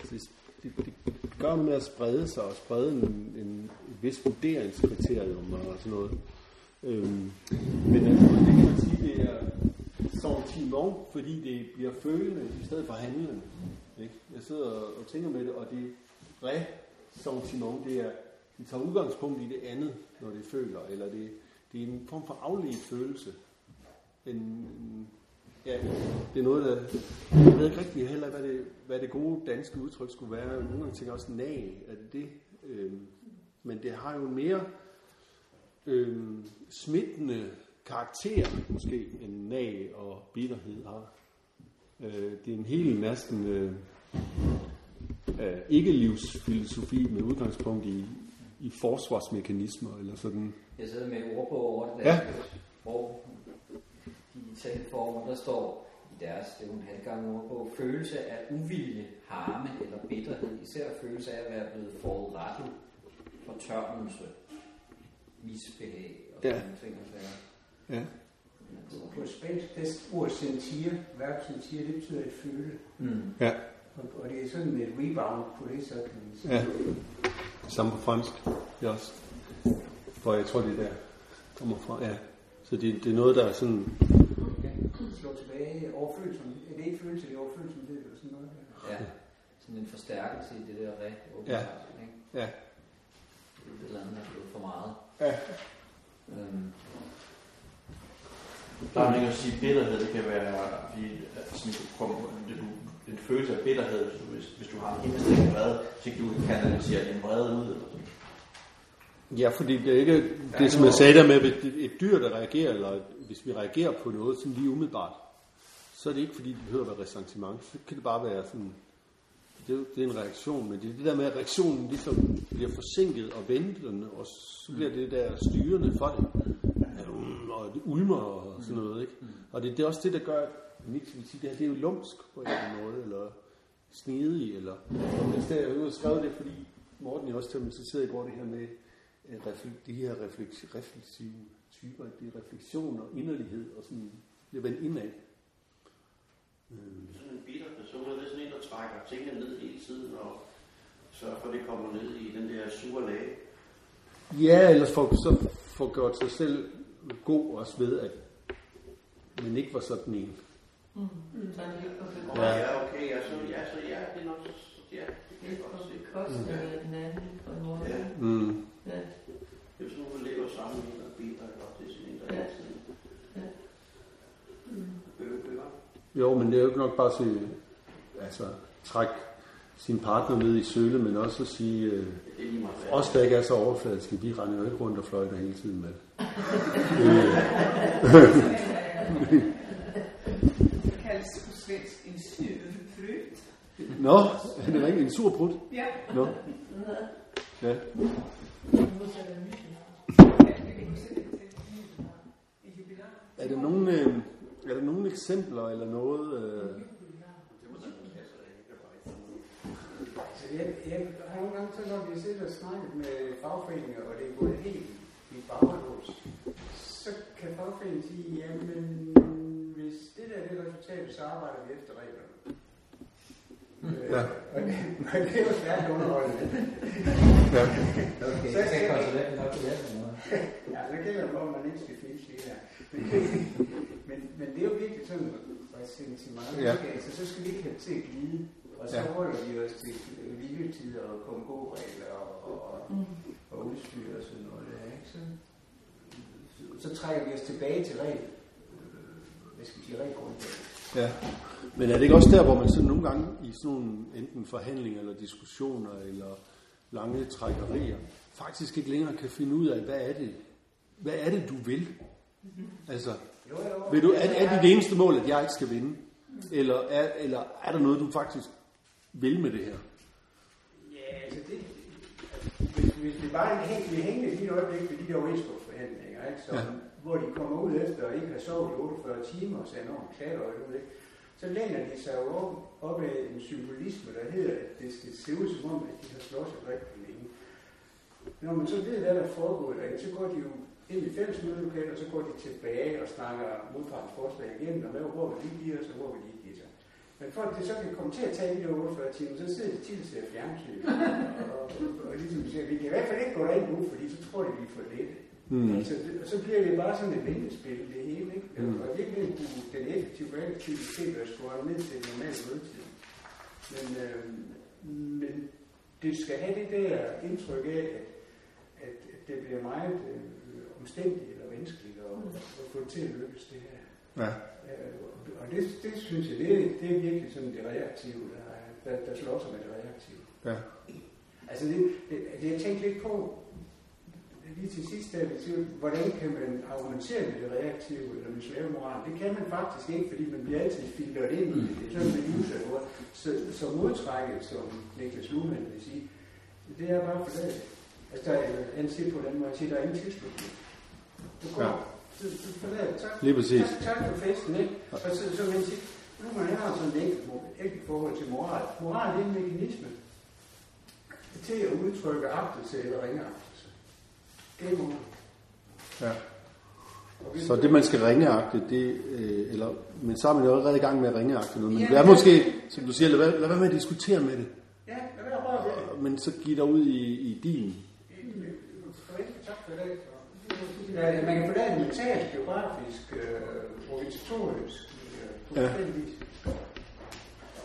Det, det, det gør noget med at sprede sig, og sprede en, en, en vis vurderingskriterium og sådan noget. Øhm, men altså, det kan man sige, det er sentiment, fordi det bliver følende i stedet for handlende. Ikke? Jeg sidder og tænker med det, og det re-sentiment, det er, det tager udgangspunkt i det andet, når det føler, eller det, det er en form for afledt følelse. En, en, ja, det er noget, der... Jeg ved ikke rigtig heller, hvad det, hvad det gode danske udtryk skulle være. Nogle gange tænker jeg også, nag, er det det? Øhm, men det har jo mere øhm, smittende karakter, måske, end nag og bitterhed har. Øh, det er en helt næsten øh, øh, ikke-livsfilosofi med udgangspunkt i, i forsvarsmekanismer eller sådan. Jeg sidder med en ordbog over det der, Ja. hvor digitale former, der står i deres, det er en halvgang ordbog, følelse af uvilje, harme eller bitterhed, især følelse af at være blevet forurettet, fortørnelse, misbehag og Ja. sådan ting og. Ja. På spansk, det ord sentir, verb sentir, det betyder at føle. Mm. Ja. Og, og det er sådan et rebound på det, så kan man sige. Ja. Samme på fransk. Det er også. For jeg tror, det er der kommer fra. Ja. Så det, det er noget, der er sådan... Ja, slå tilbage overfølsom. Er det ikke følelse, det er overfølsomhed eller sådan noget? Ja, sådan en forstærkelse i det der re Ja. Ikke? Ja. Et eller andet er blevet for meget. Ja. Øhm, Der er man kan sige, bitterhed, det kan være, fordi, at sådan, du kommer, det, du, en følelse af bitterhed, hvis du, hvis, hvis du har en indestængt vrede, så kan du kanalisere din vrede ud. Eller sådan. Ja, fordi det er ikke det, som jeg sagde der med, er et dyr, der reagerer, eller hvis vi reagerer på noget sådan lige umiddelbart, så er det ikke, fordi det behøver at være ressentiment. Så kan det bare være sådan, det, er det er en reaktion, men det er det der med, at reaktionen ligesom bliver forsinket og ventende, og så bliver det der styrende for det. Og det ulmer og sådan noget, ikke? Og det, det er også det, der gør, at Nietzsche vil sige, det her det er jo lumsk på en eller anden måde, eller snedig, eller... Og hvis det, jeg har skrevet det, fordi Morten jo også tematiserede i går det her med øh, refle- de her refleks, refleksive typer, det er refleksion og inderlighed, og sådan det vendt indad. Øh, Sådan en bitter person, det er sådan en, der trækker tingene ned hele tiden, og sørger for, at det kommer ned i den der sure lag. Ja, ellers får, så får gjort sig selv god også ved, at man ikke var sådan en. Mm. Så er det ikke på Og Ja. ja, okay, ja, så ja, så ja, det er nok, ja, det kan jeg godt se. bekostning af den anden på en måde. Ja. Mm. Ja. Det er jo sådan, man lever sammen med en, der er bitter, ikke? Og det er sådan en, der Ja. altid Ja. bøver, bøver. Jo, men det er jo ikke nok bare at sige, altså, trække sin partner ned i søle, men også at sige, øh, os der ikke er så overfladiske, vi render jo ikke rundt og fløjter hele tiden med. Det kaldes på svensk en snødeflyt. Nå, er det ikke en sur brud? Ja. Nå, ja. Er der nogen, øh, er der nogen eksempler eller noget? Øh, Så jeg, jeg har nogle gange, så når vi sidder og snakket med fagforeninger, og det er gået helt i baglås, så kan fagforeningen sige, jamen hvis det der er det resultat, så arbejder vi efter reglerne. Ja. Øh, og det, og det er jo stærkt underholdende. ja. okay, Så- kan konsulenten nok hjælpe noget. Ja, så gælder det at man ikke skal finde det her. Men, men, men det er jo virkelig sådan, sige, meget Ja. ja. altså, så skal vi ikke have til at glide. Og så Ja. holder vi os til hviletider og kongoregler og, og, og, og udstyr og sådan noget så, trækker vi os tilbage til øh, hvad skal vi sige, regelgrundlaget. Ja. Men er det ikke også der, hvor man sådan nogle gange i sådan nogle enten forhandlinger eller diskussioner eller lange trækkerier, faktisk ikke længere kan finde ud af, hvad er det, hvad er det du vil? Altså, Jo, jo. vil du, er, er det det eneste mål, at jeg ikke skal vinde? Eller er, eller er der noget, du faktisk vil med det her? Ja, altså det, hvis, hvis vi bare hæng, vi hænger lige et øjeblik ved de der overenskomstforhandlinger, ikke, som, Ja. hvor de kommer ud efter og ikke har sovet i 48 timer og ser enormt klatret ud, ikke, så læner de sig jo op, op af en symbolisme, der hedder, at det skal se ud som om, at de har slået sig rigtig længe. Når man så ved, hvad der foregår derinde, så går de jo ind i fælles mødelokale, og så går de tilbage og snakker modpartens forslag igen, og hvad, hvor vil de give os, og hvor vil de give sig. Men for at det så kan komme til at tage de 48 timer, så sidder de til at se fjernsyn. og, og, og, ligesom siger, vi kan i hvert fald ikke gå derind nu, fordi så tror de, vi er for lette. Mm. Altså, og så bliver det bare sådan et vendespil, det hele, ikke? Mm. Mm. Og virkelig kunne den effektive reaktivitet være skåret ned til den normale mødetid. Men, øh, men det skal have det der indtryk af, at, at, at det bliver meget øh, omstændigt eller vanskeligt at, at få det til at lykkes det her. Ja. Øh, og det, det synes jeg, det, er- det er virkelig sådan det reaktive, der, der, der slår sig med det reaktive. Ja. Altså det, det, det jeg tænkte lidt på, lige til sidst, der, hvordan kan man argumentere med det reaktive eller med slavemoral? Det kan man faktisk ikke, fordi man bliver altid filtret ind i det. Det er sådan med ord. Så, så modtrækket, som Niklas Luhmann vil sige, det er bare forladet. Altså, der er, han siger på den måde, siger, der er ingen tilslutning. Du går, Ja. du, du forlader, tak, Lige præcis. tak, tak for festen, ikke? Og så, så man siger, nu man har sådan et enkelt, enkelt forhold til moral. Moral er en mekanisme til at udtrykke agtelse eller ringeagtelse. Det er moral. Ja. Så det, man skal ringeagte, det, øh, eller, men så er man jo allerede i gang med at ringeagte noget. Men Ja, det er måske, som du siger, lad lad være med at diskutere med det. Ja, lad være røre ved det. Men så giv dig ud i, i din. Ja, man kan forlade det mentalt, geografisk, øh, organisatorisk, øh, på Ja.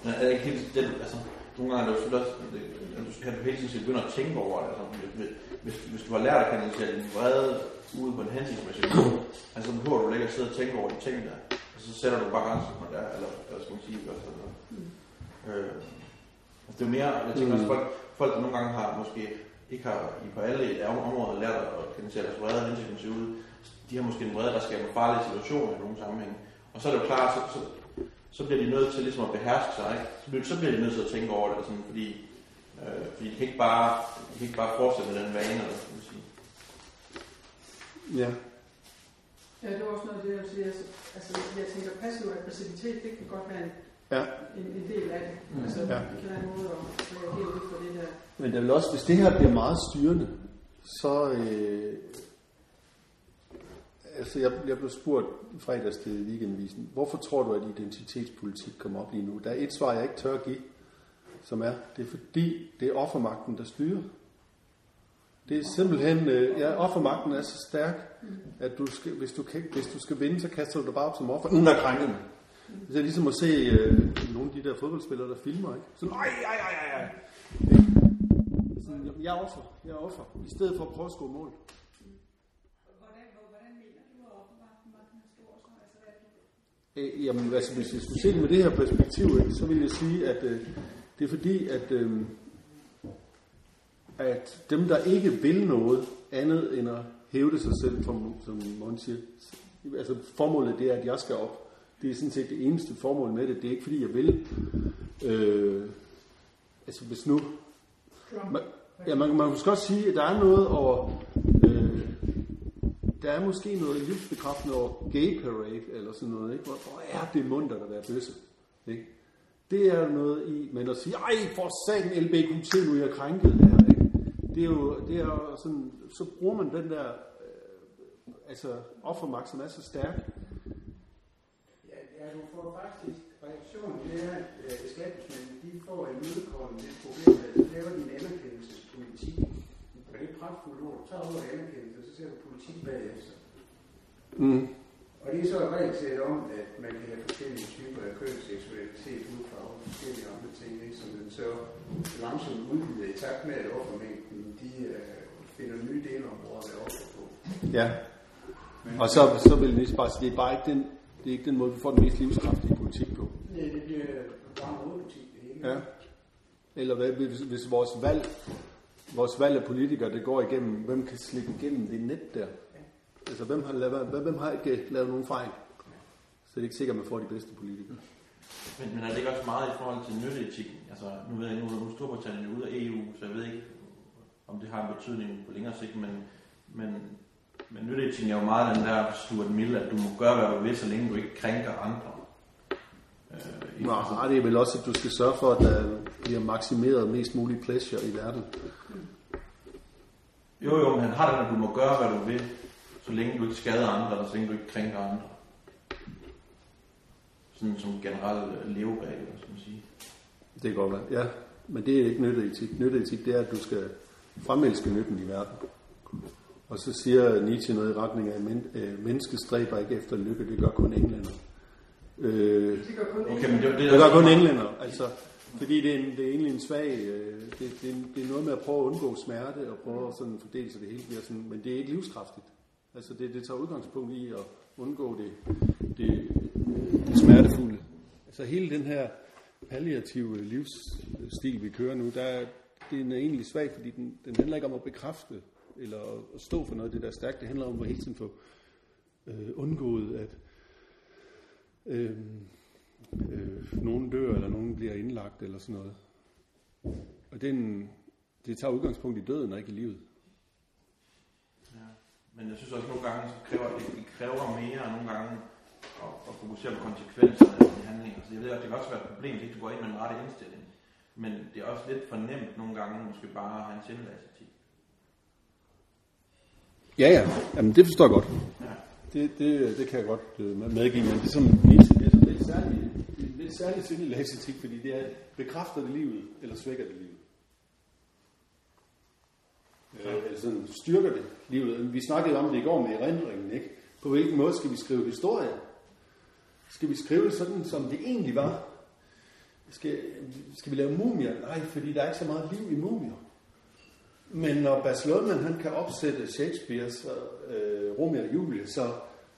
Men er det ikke helt, den, altså, nogle gange er det jo selvfølgelig også, det, at du hele tiden begynde at tænke over det. Altså, hvis, hvis, du har lært at kanalisere din vrede ud på en hensigtsmæssig måde, [clears throat] altså så behøver du ikke at sidde og tænke over de ting der. Og så sætter du bare grænsen på der, eller hvad skal man sige, hvad så der. Øh, altså, det er jo mere, jeg tænker også, folk, folk der nogle gange har måske ikke har i på alle områder lært at kanalisere deres vrede hensigtsmæssigt ud, de har måske en vrede, der skaber farlige situationer i nogle sammenhæng. Og så er det jo klart, så, så, så bliver de nødt til ligesom at beherske sig, ikke? Så, bliver, så bliver de nødt til at tænke over det, sådan, fordi, øh, fordi de kan ikke bare, de kan ikke bare fortsætte med den vane, eller hvad skal man sige. Ja. Ja, det var også noget af det, jeg siger. Altså, altså, jeg tænker, passiv aggressivitet, det kan godt være en, Ja. en, en del af det. Mm. Altså, Ja. det kan være en måde at reagere ud på det der. Men der vil også, hvis det her bliver meget styrende, så... Øh, altså, jeg, jeg blev spurgt i fredags til weekendvisen, hvorfor tror du, at identitetspolitik kommer op lige nu? Der er et svar, jeg ikke tør at give, som er, det er fordi, det er offermagten, der styrer. Det er simpelthen, øh, ja, offermagten er så stærk, at du skal, hvis, du kan, hvis du skal vinde, så kaster du dig bare op som offer. Der krænker mig. Det er ligesom at se øh, nogle af de der fodboldspillere, der filmer, ikke? Sådan, ej, ej, ej, ej, ej. Sådan, jamen, jeg er offer, jeg er offer. I stedet for at prøve at score mål. At altså? Øh, jamen, altså, hvis jeg skulle se det med det her perspektiv, ikke, så vil jeg sige, at øh, det er fordi, at, øh, at dem, der ikke vil noget andet end at hævde sig selv, som, som Mon siger, altså formålet det er, at jeg skal op. Det er sådan set det eneste formål med det. Det er ikke fordi, jeg vil. Øh, altså hvis nu... Man, ja, man, man kan måske også sige, at der er noget over... Øh, der er måske noget livsbekræftende over gay parade, eller sådan noget, ikke? Hvor, hvor er det munter at være bøsse, ikke? Det er noget i, men at sige, ej, for satan LBQT, nu er jeg krænket her, ikke? Det er jo, det er jo sådan, så bruger man den der, øh, altså offermagt, som er så stærk. Ja, ja, du får faktisk reaktionen, det er, at øh, skattemændene, de får en imødekommende det problem, at de laver din anerkendelsespolitik. Og det er pragtfuldt ord. Du tager ordet anerkendelse, og så ser du politik bagefter. Mm. Og det er så et regelsæt om, at man kan have forskellige typer af køn, seksualitet, hudfarve og forskellige andre ting, ikke? som den så langsomt udvider i takt med, at offermængden de, øh, finder nye delområder at være offer på. Ja. Og så, så vil jeg bare sige, det er bare ikke den, det er ikke den måde, vi får den mest livskraftige politik på. Det, det bliver bare en det hele. Ja. Eller hvad, hvis, hvis vores valg, vores valg af politikere, det går igennem, hvem kan slippe igennem det net der? Altså, hvem har, lavet, hvem har ikke lavet nogen fejl? Så det er ikke sikkert, at man får de bedste politikere. Men, men er det ikke også meget i forhold til nytteetikken? Altså, nu ved jeg, nu er Storbritannien ude af EU, så jeg ved ikke, om det har en betydning på længere sigt, men, men, men nytteetikken er jo meget den der Stuart Mill, at du må gøre, hvad du vil, så længe du ikke krænker andre. Øh, i- Nej, det er vel også, at du skal sørge for, at der bliver maksimeret mest mulig pleasure i verden. Jo, jo, men han har den, at du må gøre, hvad du vil, så længe du ikke skader andre, eller så længe du ikke krænker andre. Sådan som generelt øh, leveregel, skal man sige. Det kan godt være, ja. Men det er ikke nytteetik. Nytteetik, det er, at du skal fremelske nytten i verden. Og så siger Nietzsche noget i retning af, at men, øh, mennesket stræber ikke efter lykke, det gør kun englænder. Øh, Det gør kun Okay, men det, det, det gør kun englænder, altså, fordi det er, en, det er egentlig en svag, øh, det, det, er, det er noget med at prøve at undgå smerte, og prøve at sådan fordele sig det hele bliver sådan, men det er ikke livskraftigt. Altså det, det tager udgangspunkt i at undgå det, det, det smertefulde. Altså hele den her palliative livsstil, vi kører nu, der den er egentlig svag, fordi den, den handler ikke om at bekræfte, eller at stå for noget af det, der er stærkt. Det handler om at hele tiden få øh, undgået, at øh, øh, nogen dør, eller nogen bliver indlagt, eller sådan noget. Og den, det tager udgangspunkt i døden, og ikke i livet. Men jeg synes også nogle gange, så kræver det, det kræver mere nogle gange at, at fokusere på konsekvenserne af sine handlinger. Så jeg ved, at det kan også være et problem, hvis ikke du går ind med en rette indstilling. Men det er også lidt for nemt nogle gange, måske bare at have en sindelagssetik. Ja, ja. Jamen, det forstår jeg godt. Ja. Det, det, det kan jeg godt øh, medgive, men det er som Nietzsche, det sådan lidt særligt, det er lidt særligt sindelagssetik, fordi det er, bekræfter det livet, eller svækker det livet? Øh, eller sådan, styrker det livet? Vi snakkede om det i går med erindringen, ikke? På hvilken måde skal vi skrive historie? Skal vi skrive sådan, som det egentlig var? skal, skal vi lave mumier? Nej, fordi der er ikke så meget liv i mumier. Men når Bas Luhrmann, han kan opsætte Shakespeares øh, Romeo og Julie, så,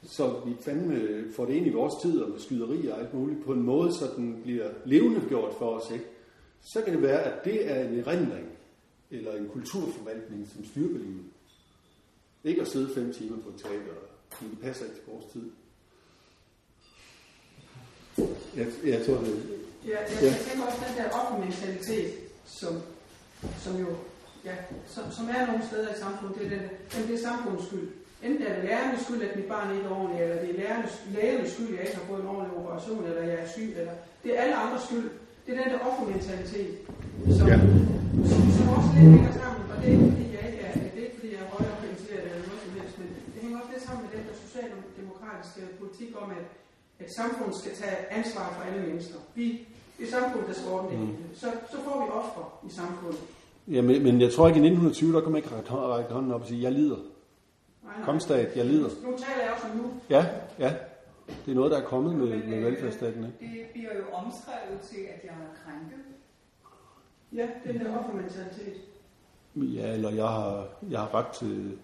så vi fandme får det ind i vores tid, og med skyderier og alt muligt, på en måde, så den bliver levende gjort for os, ikke? Så kan det være, at det er en erindring, eller en kulturforvaltning, som styrker livet. Ikke at sidde fem timer på et teater, det passer ikke til vores tid. Jeg, jeg tror, det, Ja, jeg, Ja. jeg tænker også den der offermentalitet, som, som jo ja, som, som er nogle steder i samfundet, det er, den, den det er samfundets skyld. Enten er det lærernes skyld, at mit barn ikke er ordentligt, eller det er lærernes, lægernes skyld, at jeg ikke har fået en ordentlig operation, eller jeg er syg, eller det er alle andres skyld. Det er den der offermentalitet, som, ja. som, også lidt hænger sammen, og det er ikke fordi, jeg ikke er, det er jeg er eller noget som helst, men det hænger også lidt sammen med den der socialdemokratiske politik om, at, at samfundet skal tage ansvar for alle mennesker. Vi, det er samfundet, der skal ordne det. Mm. Så, så får vi ofre i samfundet. ja, men, men jeg tror ikke, i 1920, der kan man ikke række række hånden op og sige, jeg lider. Nej, nej. Jeg lider. Nu taler jeg også om nu. Ja, ja. Det er noget, der er kommet med, med velfærdsstaten. Ikke? Det bliver jo omskrevet til, at jeg er krænket. Ja, den der offermentalitet. Ja, eller jeg har, jeg har ret til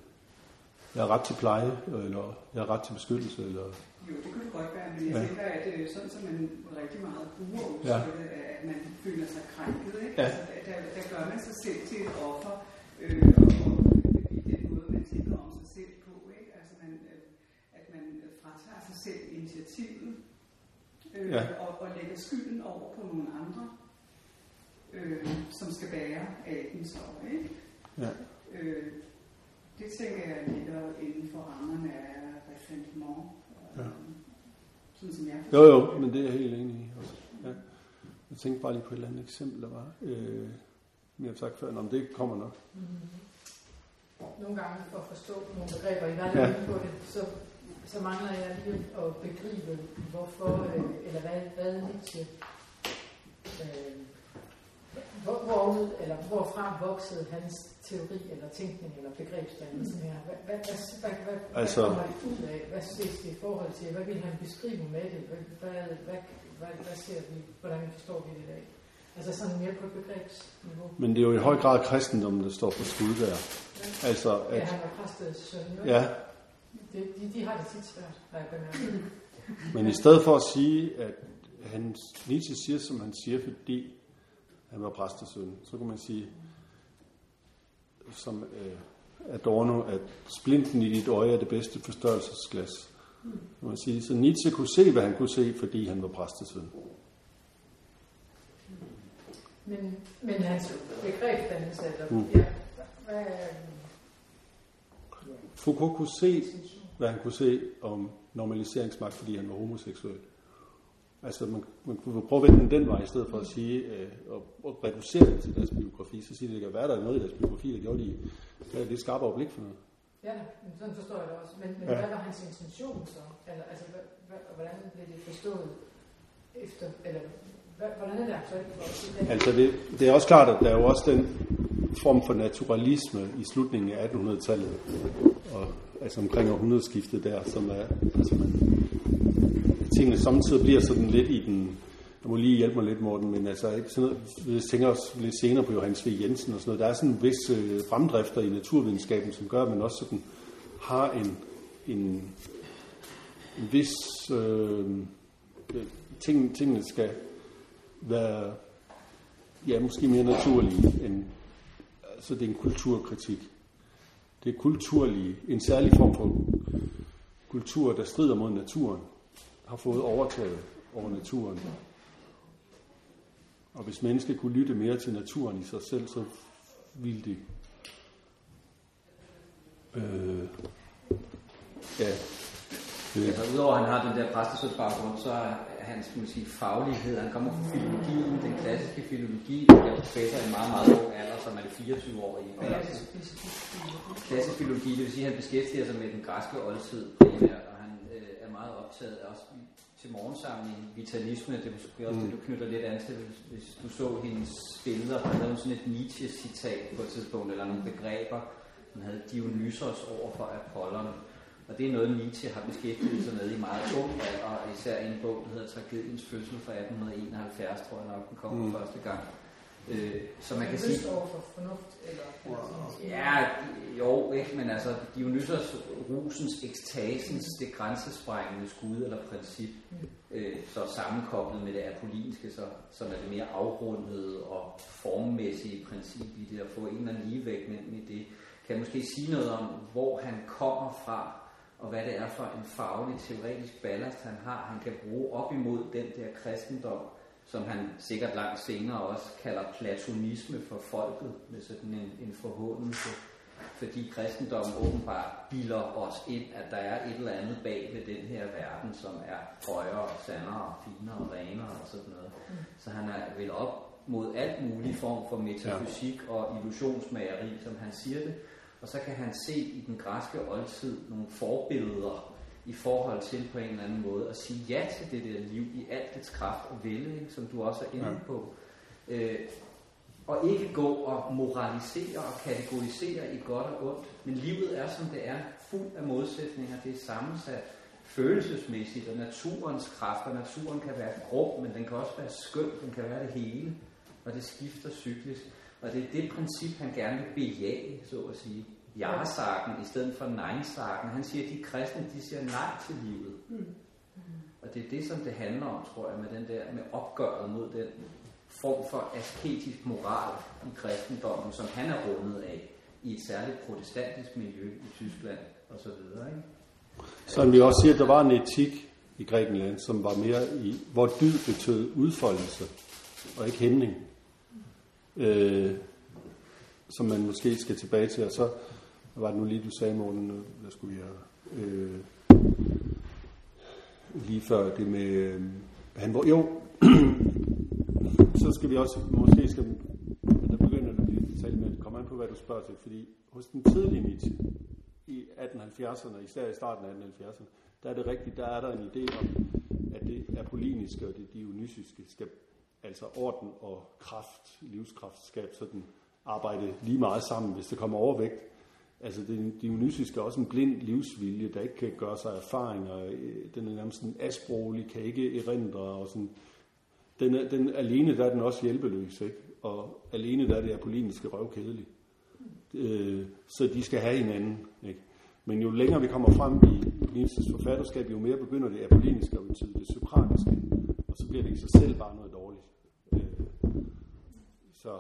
jeg har ret til pleje, eller jeg har ret til beskyttelse, eller Jo, det kunne det godt være, men jeg Ja. tænker, at øh, sådan som man rigtig meget bruger udtrykket, ja. at man føler sig krænket, ikke? Ja. Altså, der, der, gør man sig selv til et offer, øh, og, i den måde, man tænker om sig selv på, ikke? Altså, man, øh, at man øh, fratager sig selv initiativet, øh, Ja. og, og lægger skylden over på nogle andre, øh, som skal bære aben så, ikke? Ja. Øh, det tænker jeg ligger inden for rammerne af ressentiment. Ja. Øh, Sådan som jeg Jo, jo, men det er jeg helt enig i også. Ja. Jeg tænkte bare lige på et eller andet eksempel, der var. Øh, men jeg har sagt før, om det kommer nok. Nogle gange for at forstå nogle begreber, I var Ja. lidt inde på det, så, så mangler jeg lige at begribe, hvorfor, øh, eller hvad, hvad Nietzsche, øh, hvor, hvor, ud, eller hvorfra voksede hans teori, eller tænkning, eller begrebsdannelse her? Hvad, hvad, hvad, hvad, hvad, Altså- hvad kommer det ud af? Hvad ses det i forhold til? Hvad vil han beskrive med det? Hvad, hvad, hvad, hvad, hvad ser vi? Hvordan forstår vi det i dag? Altså sådan mere på et begrebsniveau. Men det er jo i høj grad kristendommen, der står for skud der. Altså, Ja, at, han var præstets søn. jo. ja, Det, de, de har det tit svært, har jeg bemærket. men i stedet for at sige, at han, Nietzsche siger, som han siger, fordi han var præstesøn, så kan man sige, som øh, Adorno, at splinten i dit øje er det bedste forstørrelsesglas. Kan man sige. Så Nietzsche kunne se, hvad han kunne se, fordi han var præstesøn. Men, men hans begrebsdannelse, eller Mm. mm. ja, hvad Foucault kunne se, hvad han kunne se om normaliseringsmagt, fordi han var homoseksuel. Altså man, man kunne prøve at vende den den vej, i stedet for at sige, øh, og, og reducere det til deres biografi, så siger de, at det kan være, der er noget i deres biografi, der gjorde de der er lidt skarpere blik for noget. Ja, men sådan forstår jeg det også. Men, men Ja. hvad var hans intention så? Eller, altså, hvad, hvordan blev det forstået efter, eller hvordan er det aktuelt for os? Altså det, det er også klart, at der er jo også den form for naturalisme i slutningen af 1800-tallet, og altså omkring århundredeskiftet der, som er, altså man, tingene samtidig bliver sådan lidt i den, jeg må lige hjælpe mig lidt, Morten, men altså ikke sådan noget, jeg tænker også lidt senere på Johannes V. Jensen og sådan noget, der er sådan en vis øh, fremdrifter i naturvidenskaben, som gør, at man også sådan har en, en, en vis, øh, ting, tingene skal være ja, måske mere naturlige end, altså det er en kulturkritik. Det er kulturlige, en særlig form for kultur, der strider mod naturen, har fået overtaget over naturen. Og hvis mennesker kunne lytte mere til naturen i sig selv, så ville de øh, ja, øh, Altså, udover at han har den der præstesødsbaggrund, så er hans kan man sige, faglighed, han kommer fra filologien, den klassiske filologi, og er professor i en meget, meget ung alder, som er det 24 år i. Det? Klassisk filologi, det vil sige, at han beskæftiger sig med den græske oldtid primært, og han øh, er meget optaget også til morgensamling, vitalisme, det er måske også det, du knytter lidt an til, hvis, du så hendes billeder, der havde hun sådan et Nietzsche-citat på et tidspunkt, eller nogle begreber, han havde Dionysos over for Apollon, Og det er noget, Nietzsche har beskæftiget sig med i meget ung alder, og især i en bog, der hedder Tragediens fødsel fra 1871, tror jeg nok, den kom mm. første gang. Øh, så man kan sige... Over for fornuft, eller... eller Ja, jo, ikke, men altså Dionysos rusens, ekstasens, det grænsesprængende skud eller princip, øh, så sammenkoblet med det apollinske, så, som er det mere afrundede og formmæssige princip i det, at få en eller anden ligevægt mellem i det, kan måske sige noget om, hvor han kommer fra, og hvad det er for en faglig, teoretisk ballast, han har, han kan bruge op imod den der kristendom, som han sikkert langt senere også kalder platonisme for folket, med sådan en, en forhåndelse, fordi kristendommen åbenbart bilder os ind, at der er et eller andet bag ved den her verden, som er højere, sandere, finere, renere og sådan noget. Så han er vel op mod alt mulig form for metafysik og illusionsmageri, som han siger det, og så kan han se i den græske oldtid nogle forbilleder i forhold til på en eller anden måde at sige ja til det der liv i alt dets kraft og vælge, som du også er inde Ja. på. Øh, og ikke gå og moralisere og kategorisere i godt og ondt, men livet er som det er, fuld af modsætninger, det er sammensat følelsesmæssigt, og naturens kræfter, naturen kan være grum, men den kan også være skøn, den kan være det hele, og det skifter cyklisk. Og det er det princip, han gerne vil bejage, så at sige. Ja-sagen i stedet for nej-sagen. Han siger, at de kristne, de siger nej til livet. Og det er det, som det handler om, tror jeg, med den der, med opgøret mod den form for asketisk moral i kristendommen, som han er rundet af i et særligt protestantisk miljø i Tyskland og så videre. Ikke? Så vi også siger, at der var en etik i Grækenland, som var mere i, hvor dyd betød udfoldelse, og ikke hæmning. Øh, som man måske skal tilbage til. Og så hvad var det nu lige, du sagde, morgen? Hvad skulle vi have... Øh, lige før det med... Øh, han var, jo, [clears throat] så skal vi også, måske skal, men der begynder det at blive talt med, det kommer an på, hvad du spørger til, fordi hos den tidlige Nietzsche, i 1870'erne, især i starten af 1870'erne, der er det rigtigt, der er der en idé om, at det apolliniske og det dionysiske skal, altså orden og kraft, livskraft, skal sådan arbejde lige meget sammen, hvis det kommer overvægt. Altså det dionysiske er også en blind livsvilje, der ikke kan gøre sig erfaringer. Den er nærmest sådan asprolig, kan ikke erindre og sådan. Den, er, den alene der er den også hjælpeløs, ikke? Og alene der er det apolliniske røvkedeligt. Øh, så de skal have hinanden, ikke? Men jo længere vi kommer frem i Nietzsches forfatterskab, jo mere begynder det apolliniske at betyde det sokratiske, og så bliver det i sig selv bare noget dårligt. Øh, så,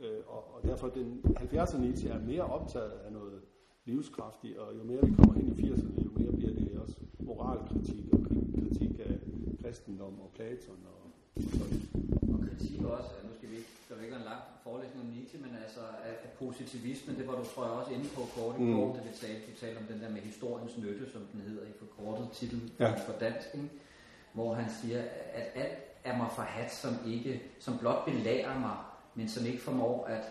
øh, og, og derfor den 70'erne Nietzsche er mere optaget af noget livskraftigt, og jo mere vi kommer hen i 80'erne, jo mere bliver det også moralkritik og kri- kritik af kristendom og Platon og, og sådan. Og kritik også, nu skal vi ikke, der er ikke en lang forelæsning om Nietzsche, men altså af, positivismen, det var du tror jeg også inde på kort i Mm. da vi talte, du talte om den der med historiens nytte, som den hedder i forkortet titel Ja. på dansk, ikke? hvor han siger, at alt er mig forhat, som ikke, som blot belærer mig, men som ikke formår at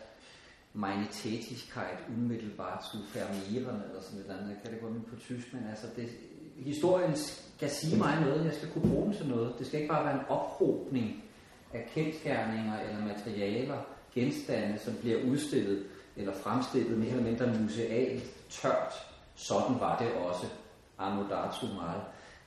meine Tätigkeit umiddelbart zu vermehren, eller sådan et eller andet. Jeg kan det gå på tysk, men altså det, historien skal sige mig noget, jeg skal kunne bruge den til noget. Det skal ikke bare være en ophobning af kendskærninger eller materialer, genstande, som bliver udstillet eller fremstillet mere eller mindre musealt, tørt. Sådan var det også. Arno datu meget.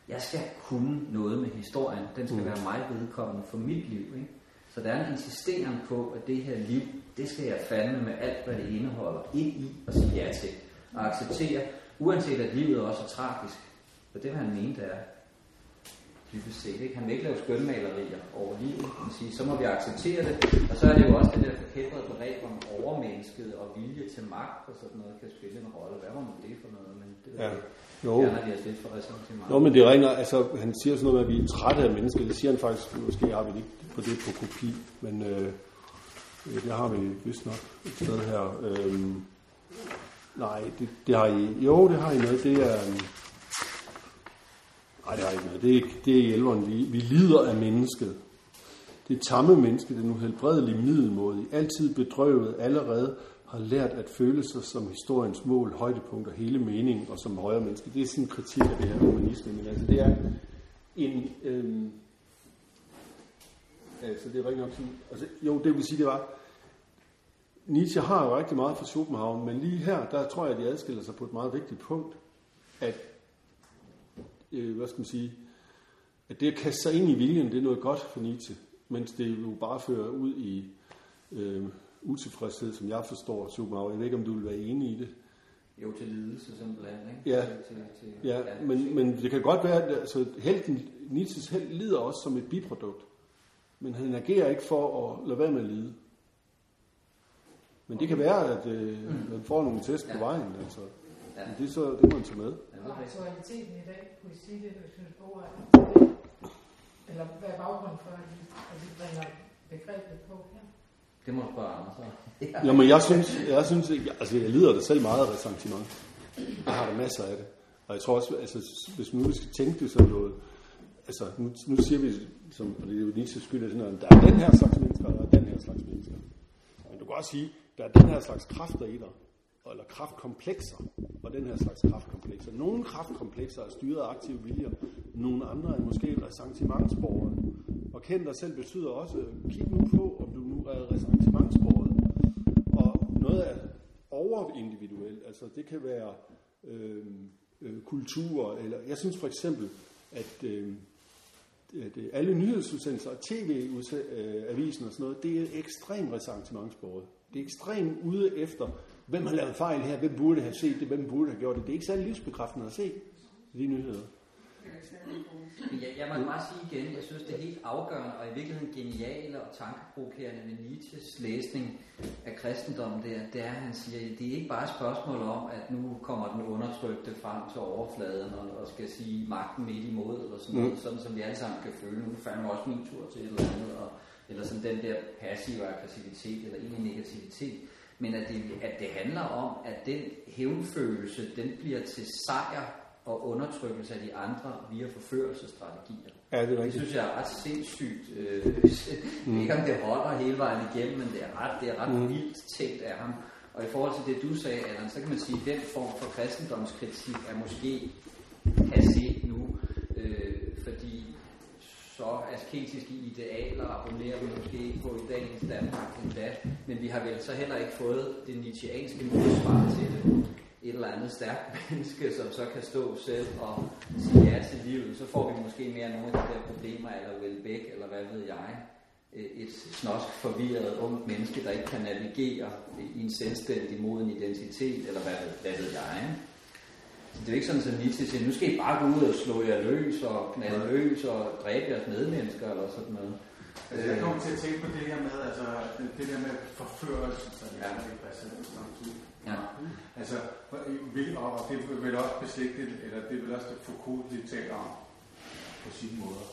Jeg skal kunne noget med historien. Den skal Mm. være mig vedkommende for mit liv. Ikke? Så der er en insisteren på, at det her liv, det skal jeg fandme med alt, hvad det indeholder, ind i og sige ja til. Og acceptere, uanset at livet også er tragisk. Og det vil han mene, det er dybest set. Ikke? Han vil ikke lave skønmalerier over livet. Han siger, så må vi acceptere det. Og så er det jo også det der forkædrede begreb om overmennesket og vilje til magt og sådan noget, kan spille en rolle. Hvad var nu det for noget? Men det Ja. Jo. fjerner vi os lidt ressentiment. Nå, men det ringer, altså han siger sådan noget med, at vi er trætte af mennesker. Det siger han faktisk, måske har vi det ikke på det på kopi, men øh, øh, det har vi vist nok et sted her. Øhm, nej, det, det har I, jo, det har I noget, det er, øhm, nej, det er ikke noget, det er, det er hjælperen. vi, vi lider af mennesket. Det tamme menneske, den uhelbredelige middelmåde, altid bedrøvet allerede, har lært at føle sig som historiens mål, højdepunkt og hele meningen, og som højere menneske. Det er sådan en kritik af det her humanisme, men altså det er en... Øhm, altså det er rigtig nok sådan, altså, jo, det vil sige, det var, Nietzsche har jo rigtig meget fra Schopenhauer, men lige her, der tror jeg, at de adskiller sig på et meget vigtigt punkt. at, øh, hvad skal man sige, at det at kaste sig ind i viljen, det er noget godt for Nietzsche, mens det jo bare fører ud i øh, utilfredshed, som jeg forstår, Supermau. Jeg ved ikke, om du vil være enig i det. Jo, til lidelse simpelthen, ikke? Ja. Til, til, til, Ja, men, men det kan godt være, at altså, helten, Nietzsches held lider også som et biprodukt. Men han agerer ikke for at lade være med at lide. Men det kan være, at øh, man får nogle test på Ja. vejen. Altså. Ja. Men det, så, det må man tage med. Ja, rigtigt. aktualiteten i dag, kunne I sige det, hvis vi bruger det? Eller hvad er baggrunden for, at vi, at vi bringer begrebet på her? det må du spørge Anders om. [laughs] Jamen, jeg synes, jeg synes ikke, altså jeg lider det selv meget af ressentiment. Jeg har der masser af det. Og jeg tror også, altså, hvis nu vi skal tænke det som noget, altså nu, nu siger vi, som, og det er jo Nietzsches skyld, at sådan noget, der er den her slags mennesker, og der er den her slags mennesker. Men du kan også sige, der er den her slags kræfter i dig, eller kraftkomplekser, og den her slags kraftkomplekser. Nogle kraftkomplekser er styret af aktive viljer, nogle andre er måske ressentimentsborgere. Og kend dig selv betyder også, kig nu på, om du nu er ressentimentsborgere. Og noget er overindividuelt, altså det kan være øh, øh, kultur, eller jeg synes for eksempel, at øhm, øh, at, alle nyhedsudsendelser, tv-avisen og sådan noget, det er ekstremt ressentimentsbordet. Det er ekstremt ude efter, hvem har lavet fejl her, hvem burde have set det, hvem burde have gjort det. Det er ikke særlig livsbekræftende at se de nyheder. Jeg, jeg må bare sige igen, jeg synes, det er helt afgørende og i virkeligheden geniale og tankeprovokerende med Nietzsches læsning af kristendommen der, det er, at han siger, at det er ikke bare et spørgsmål om, at nu kommer den undertrykte frem til overfladen og, og skal sige magten midt imod, eller sådan noget, Mm. sådan som vi alle sammen kan føle. Nu fandme også min tur til et eller andet, og, eller sådan den der passive aggressivitet, eller egentlig negativitet. Men at det, at det handler om, at den hævnfølelse, den bliver til sejr og undertrykkelse af de andre via forførelsesstrategier. Ja, det er Det synes jeg er ret sindssygt. Øh, mm. Ikke om det holder hele vejen igennem, men det er ret, det er ret Mm. vildt tænkt af ham. Og i forhold til det, du sagde, Allan, så kan man sige, at den form for kristendomskritik er måske passé op asketiske idealer abonnerer vi måske ikke på i dagens Danmark endda, men vi har vel så heller ikke fået det nietzscheanske modsvar til det. Et eller andet stærkt [laughs] menneske, som så kan stå selv og sige ja til livet, så får vi måske mere nogle af de der problemer, eller Welbeck, eller hvad ved jeg. Øh, et snosk forvirret ungt menneske, der ikke kan navigere i en selvstændig moden identitet, eller hvad, ved- hvad ved jeg. Ikke? Så det er jo ikke sådan, at Nietzsche siger, nu skal I bare gå ud og slå jer løs og knalde løs og dræbe jeres medmennesker eller sådan noget. Altså, jeg kommer til at tænke på det her med, altså, det, der med forførelse, så det er ikke præsent samtidig. Ja. Altså, vil- og det vel også beslægtet, eller det vel også det Foucault, de taler om på sin måde.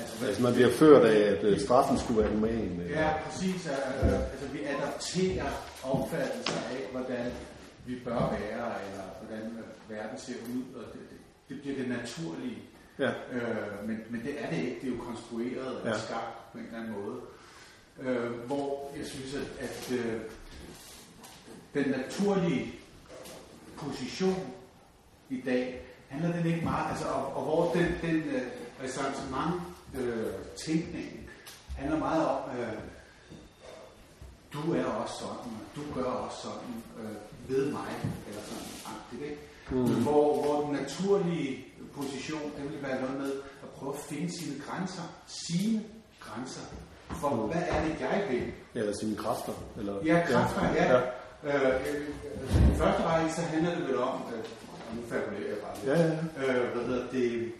Altså, Altså man bliver ført af, at øh, straffen skulle være human. øh. Ja, præcis. Øh, Altså, vi adapterer opfattelser af, hvordan vi bør være, eller hvordan øh, verden ser ud, og det, det, det bliver det naturlige. Ja. Øh, men, men det er det ikke. Det er jo konstrueret og Ja. skabt på en eller anden måde. Øh, hvor jeg synes, at, at øh, den naturlige position i dag, handler den ikke meget, altså, og, og hvor den, den øh, ressentiment øh, tænkningen handler meget om, øh, du er også sådan, og du gør også sådan øh, ved mig, eller sådan agtigt, ikke? Mm. Hvor, hvor den naturlige position, det vil være noget med at prøve at finde sine grænser, sine grænser, for Mm. hvad er det, jeg vil? Eller sine kræfter. Eller, Ja, kræfter, ja. ja. Øh, øh, I første række, så handler det vel om, øh, og nu fabulerer jeg bare lidt, Ja, ja. Øh, hvad hedder det,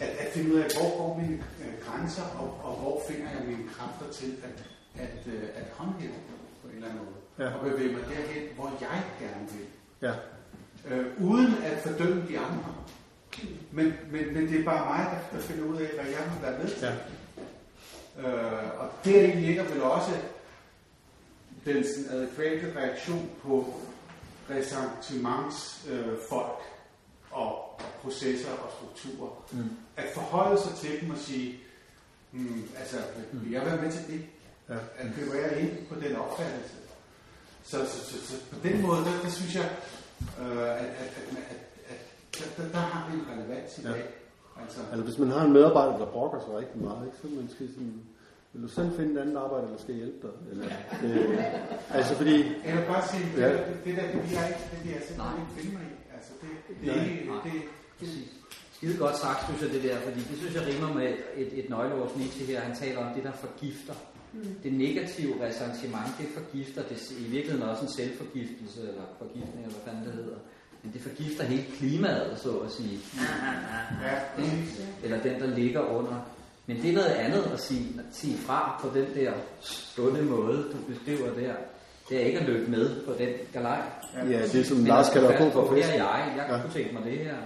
at, at finde ud af, hvor går mine øh, grænser, og, og hvor finder jeg mine kræfter til at, at, øh, at håndhæve på en eller anden måde. Ja. Og bevæge mig derhen, hvor jeg gerne vil. Ja. Øh, uden at fordømme de andre. Men, men, men det er bare mig, der, der finder ud af, hvad jeg vil være med til. Ja. Øh, og deri ligger vel også den sådan, adekvate reaktion på ressentiments øh, folk og, processer og strukturer. Mm. At forholde sig til dem og sige, hmm, altså, vil jeg være med til det? Ja. At køber jeg ind på den opfattelse? Så, så, så, så på den måde, der, der synes jeg, øh, at, at, at, at, at der, der, der har vi en relevans i Ja. dag. Altså, Altså hvis man har en medarbejder, der brokker sig rigtig meget, ikke, så man skal sådan, Vil du selv finde et andet arbejde, eller skal jeg hjælpe dig? Eller, øh, altså fordi... Jeg vil bare sige, det, Ja. det, det der, det jeg ikke, det jeg simpelthen ikke finde mig i. Altså, det, det er Nej. ikke, Nej. det, det, Skide godt sagt, synes jeg, det der, fordi det synes jeg rimer med et, et nøgleord hos Nietzsche her. Han taler om det, der forgifter. Mm. Det negative ressentiment, det forgifter. Det er i virkeligheden også en selvforgiftelse, eller forgiftning, eller hvad fanden det hedder. Men det forgifter hele klimaet, så at sige. Ja, Ikke? Eller den, der ligger under. Men det er noget andet at sige, sige fra på den der stunde måde, du beskriver der. Det er ikke at løbe med på den galej. Ja, det er som Men Lars at kalder på for Her fest. er jeg, jeg Ja. kunne tænke mig det her.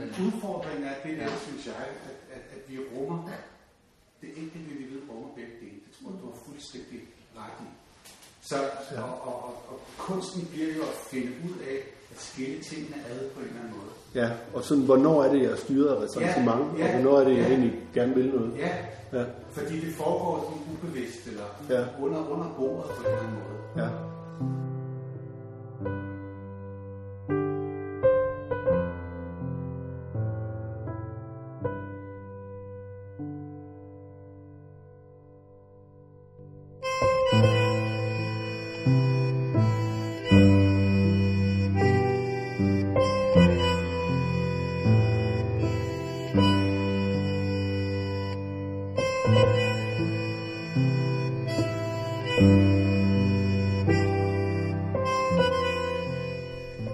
Men udfordringen er det der, Ja. synes jeg, at, at, at vi rummer det enkelte individ rummer begge dele. Det tror jeg, du har fuldstændig ret i. Så, og, og, og, og kunsten bliver jo at finde ud af at skille tingene ad på en eller anden måde. Ja, og sådan, hvornår er det, jeg er styret af ressentiment, Ja, ja, og hvornår er det, jeg ja. egentlig gerne vil noget. Ja, Ja, fordi det foregår sådan ubevidst, eller Ja. under, under bordet på en eller anden måde. ja.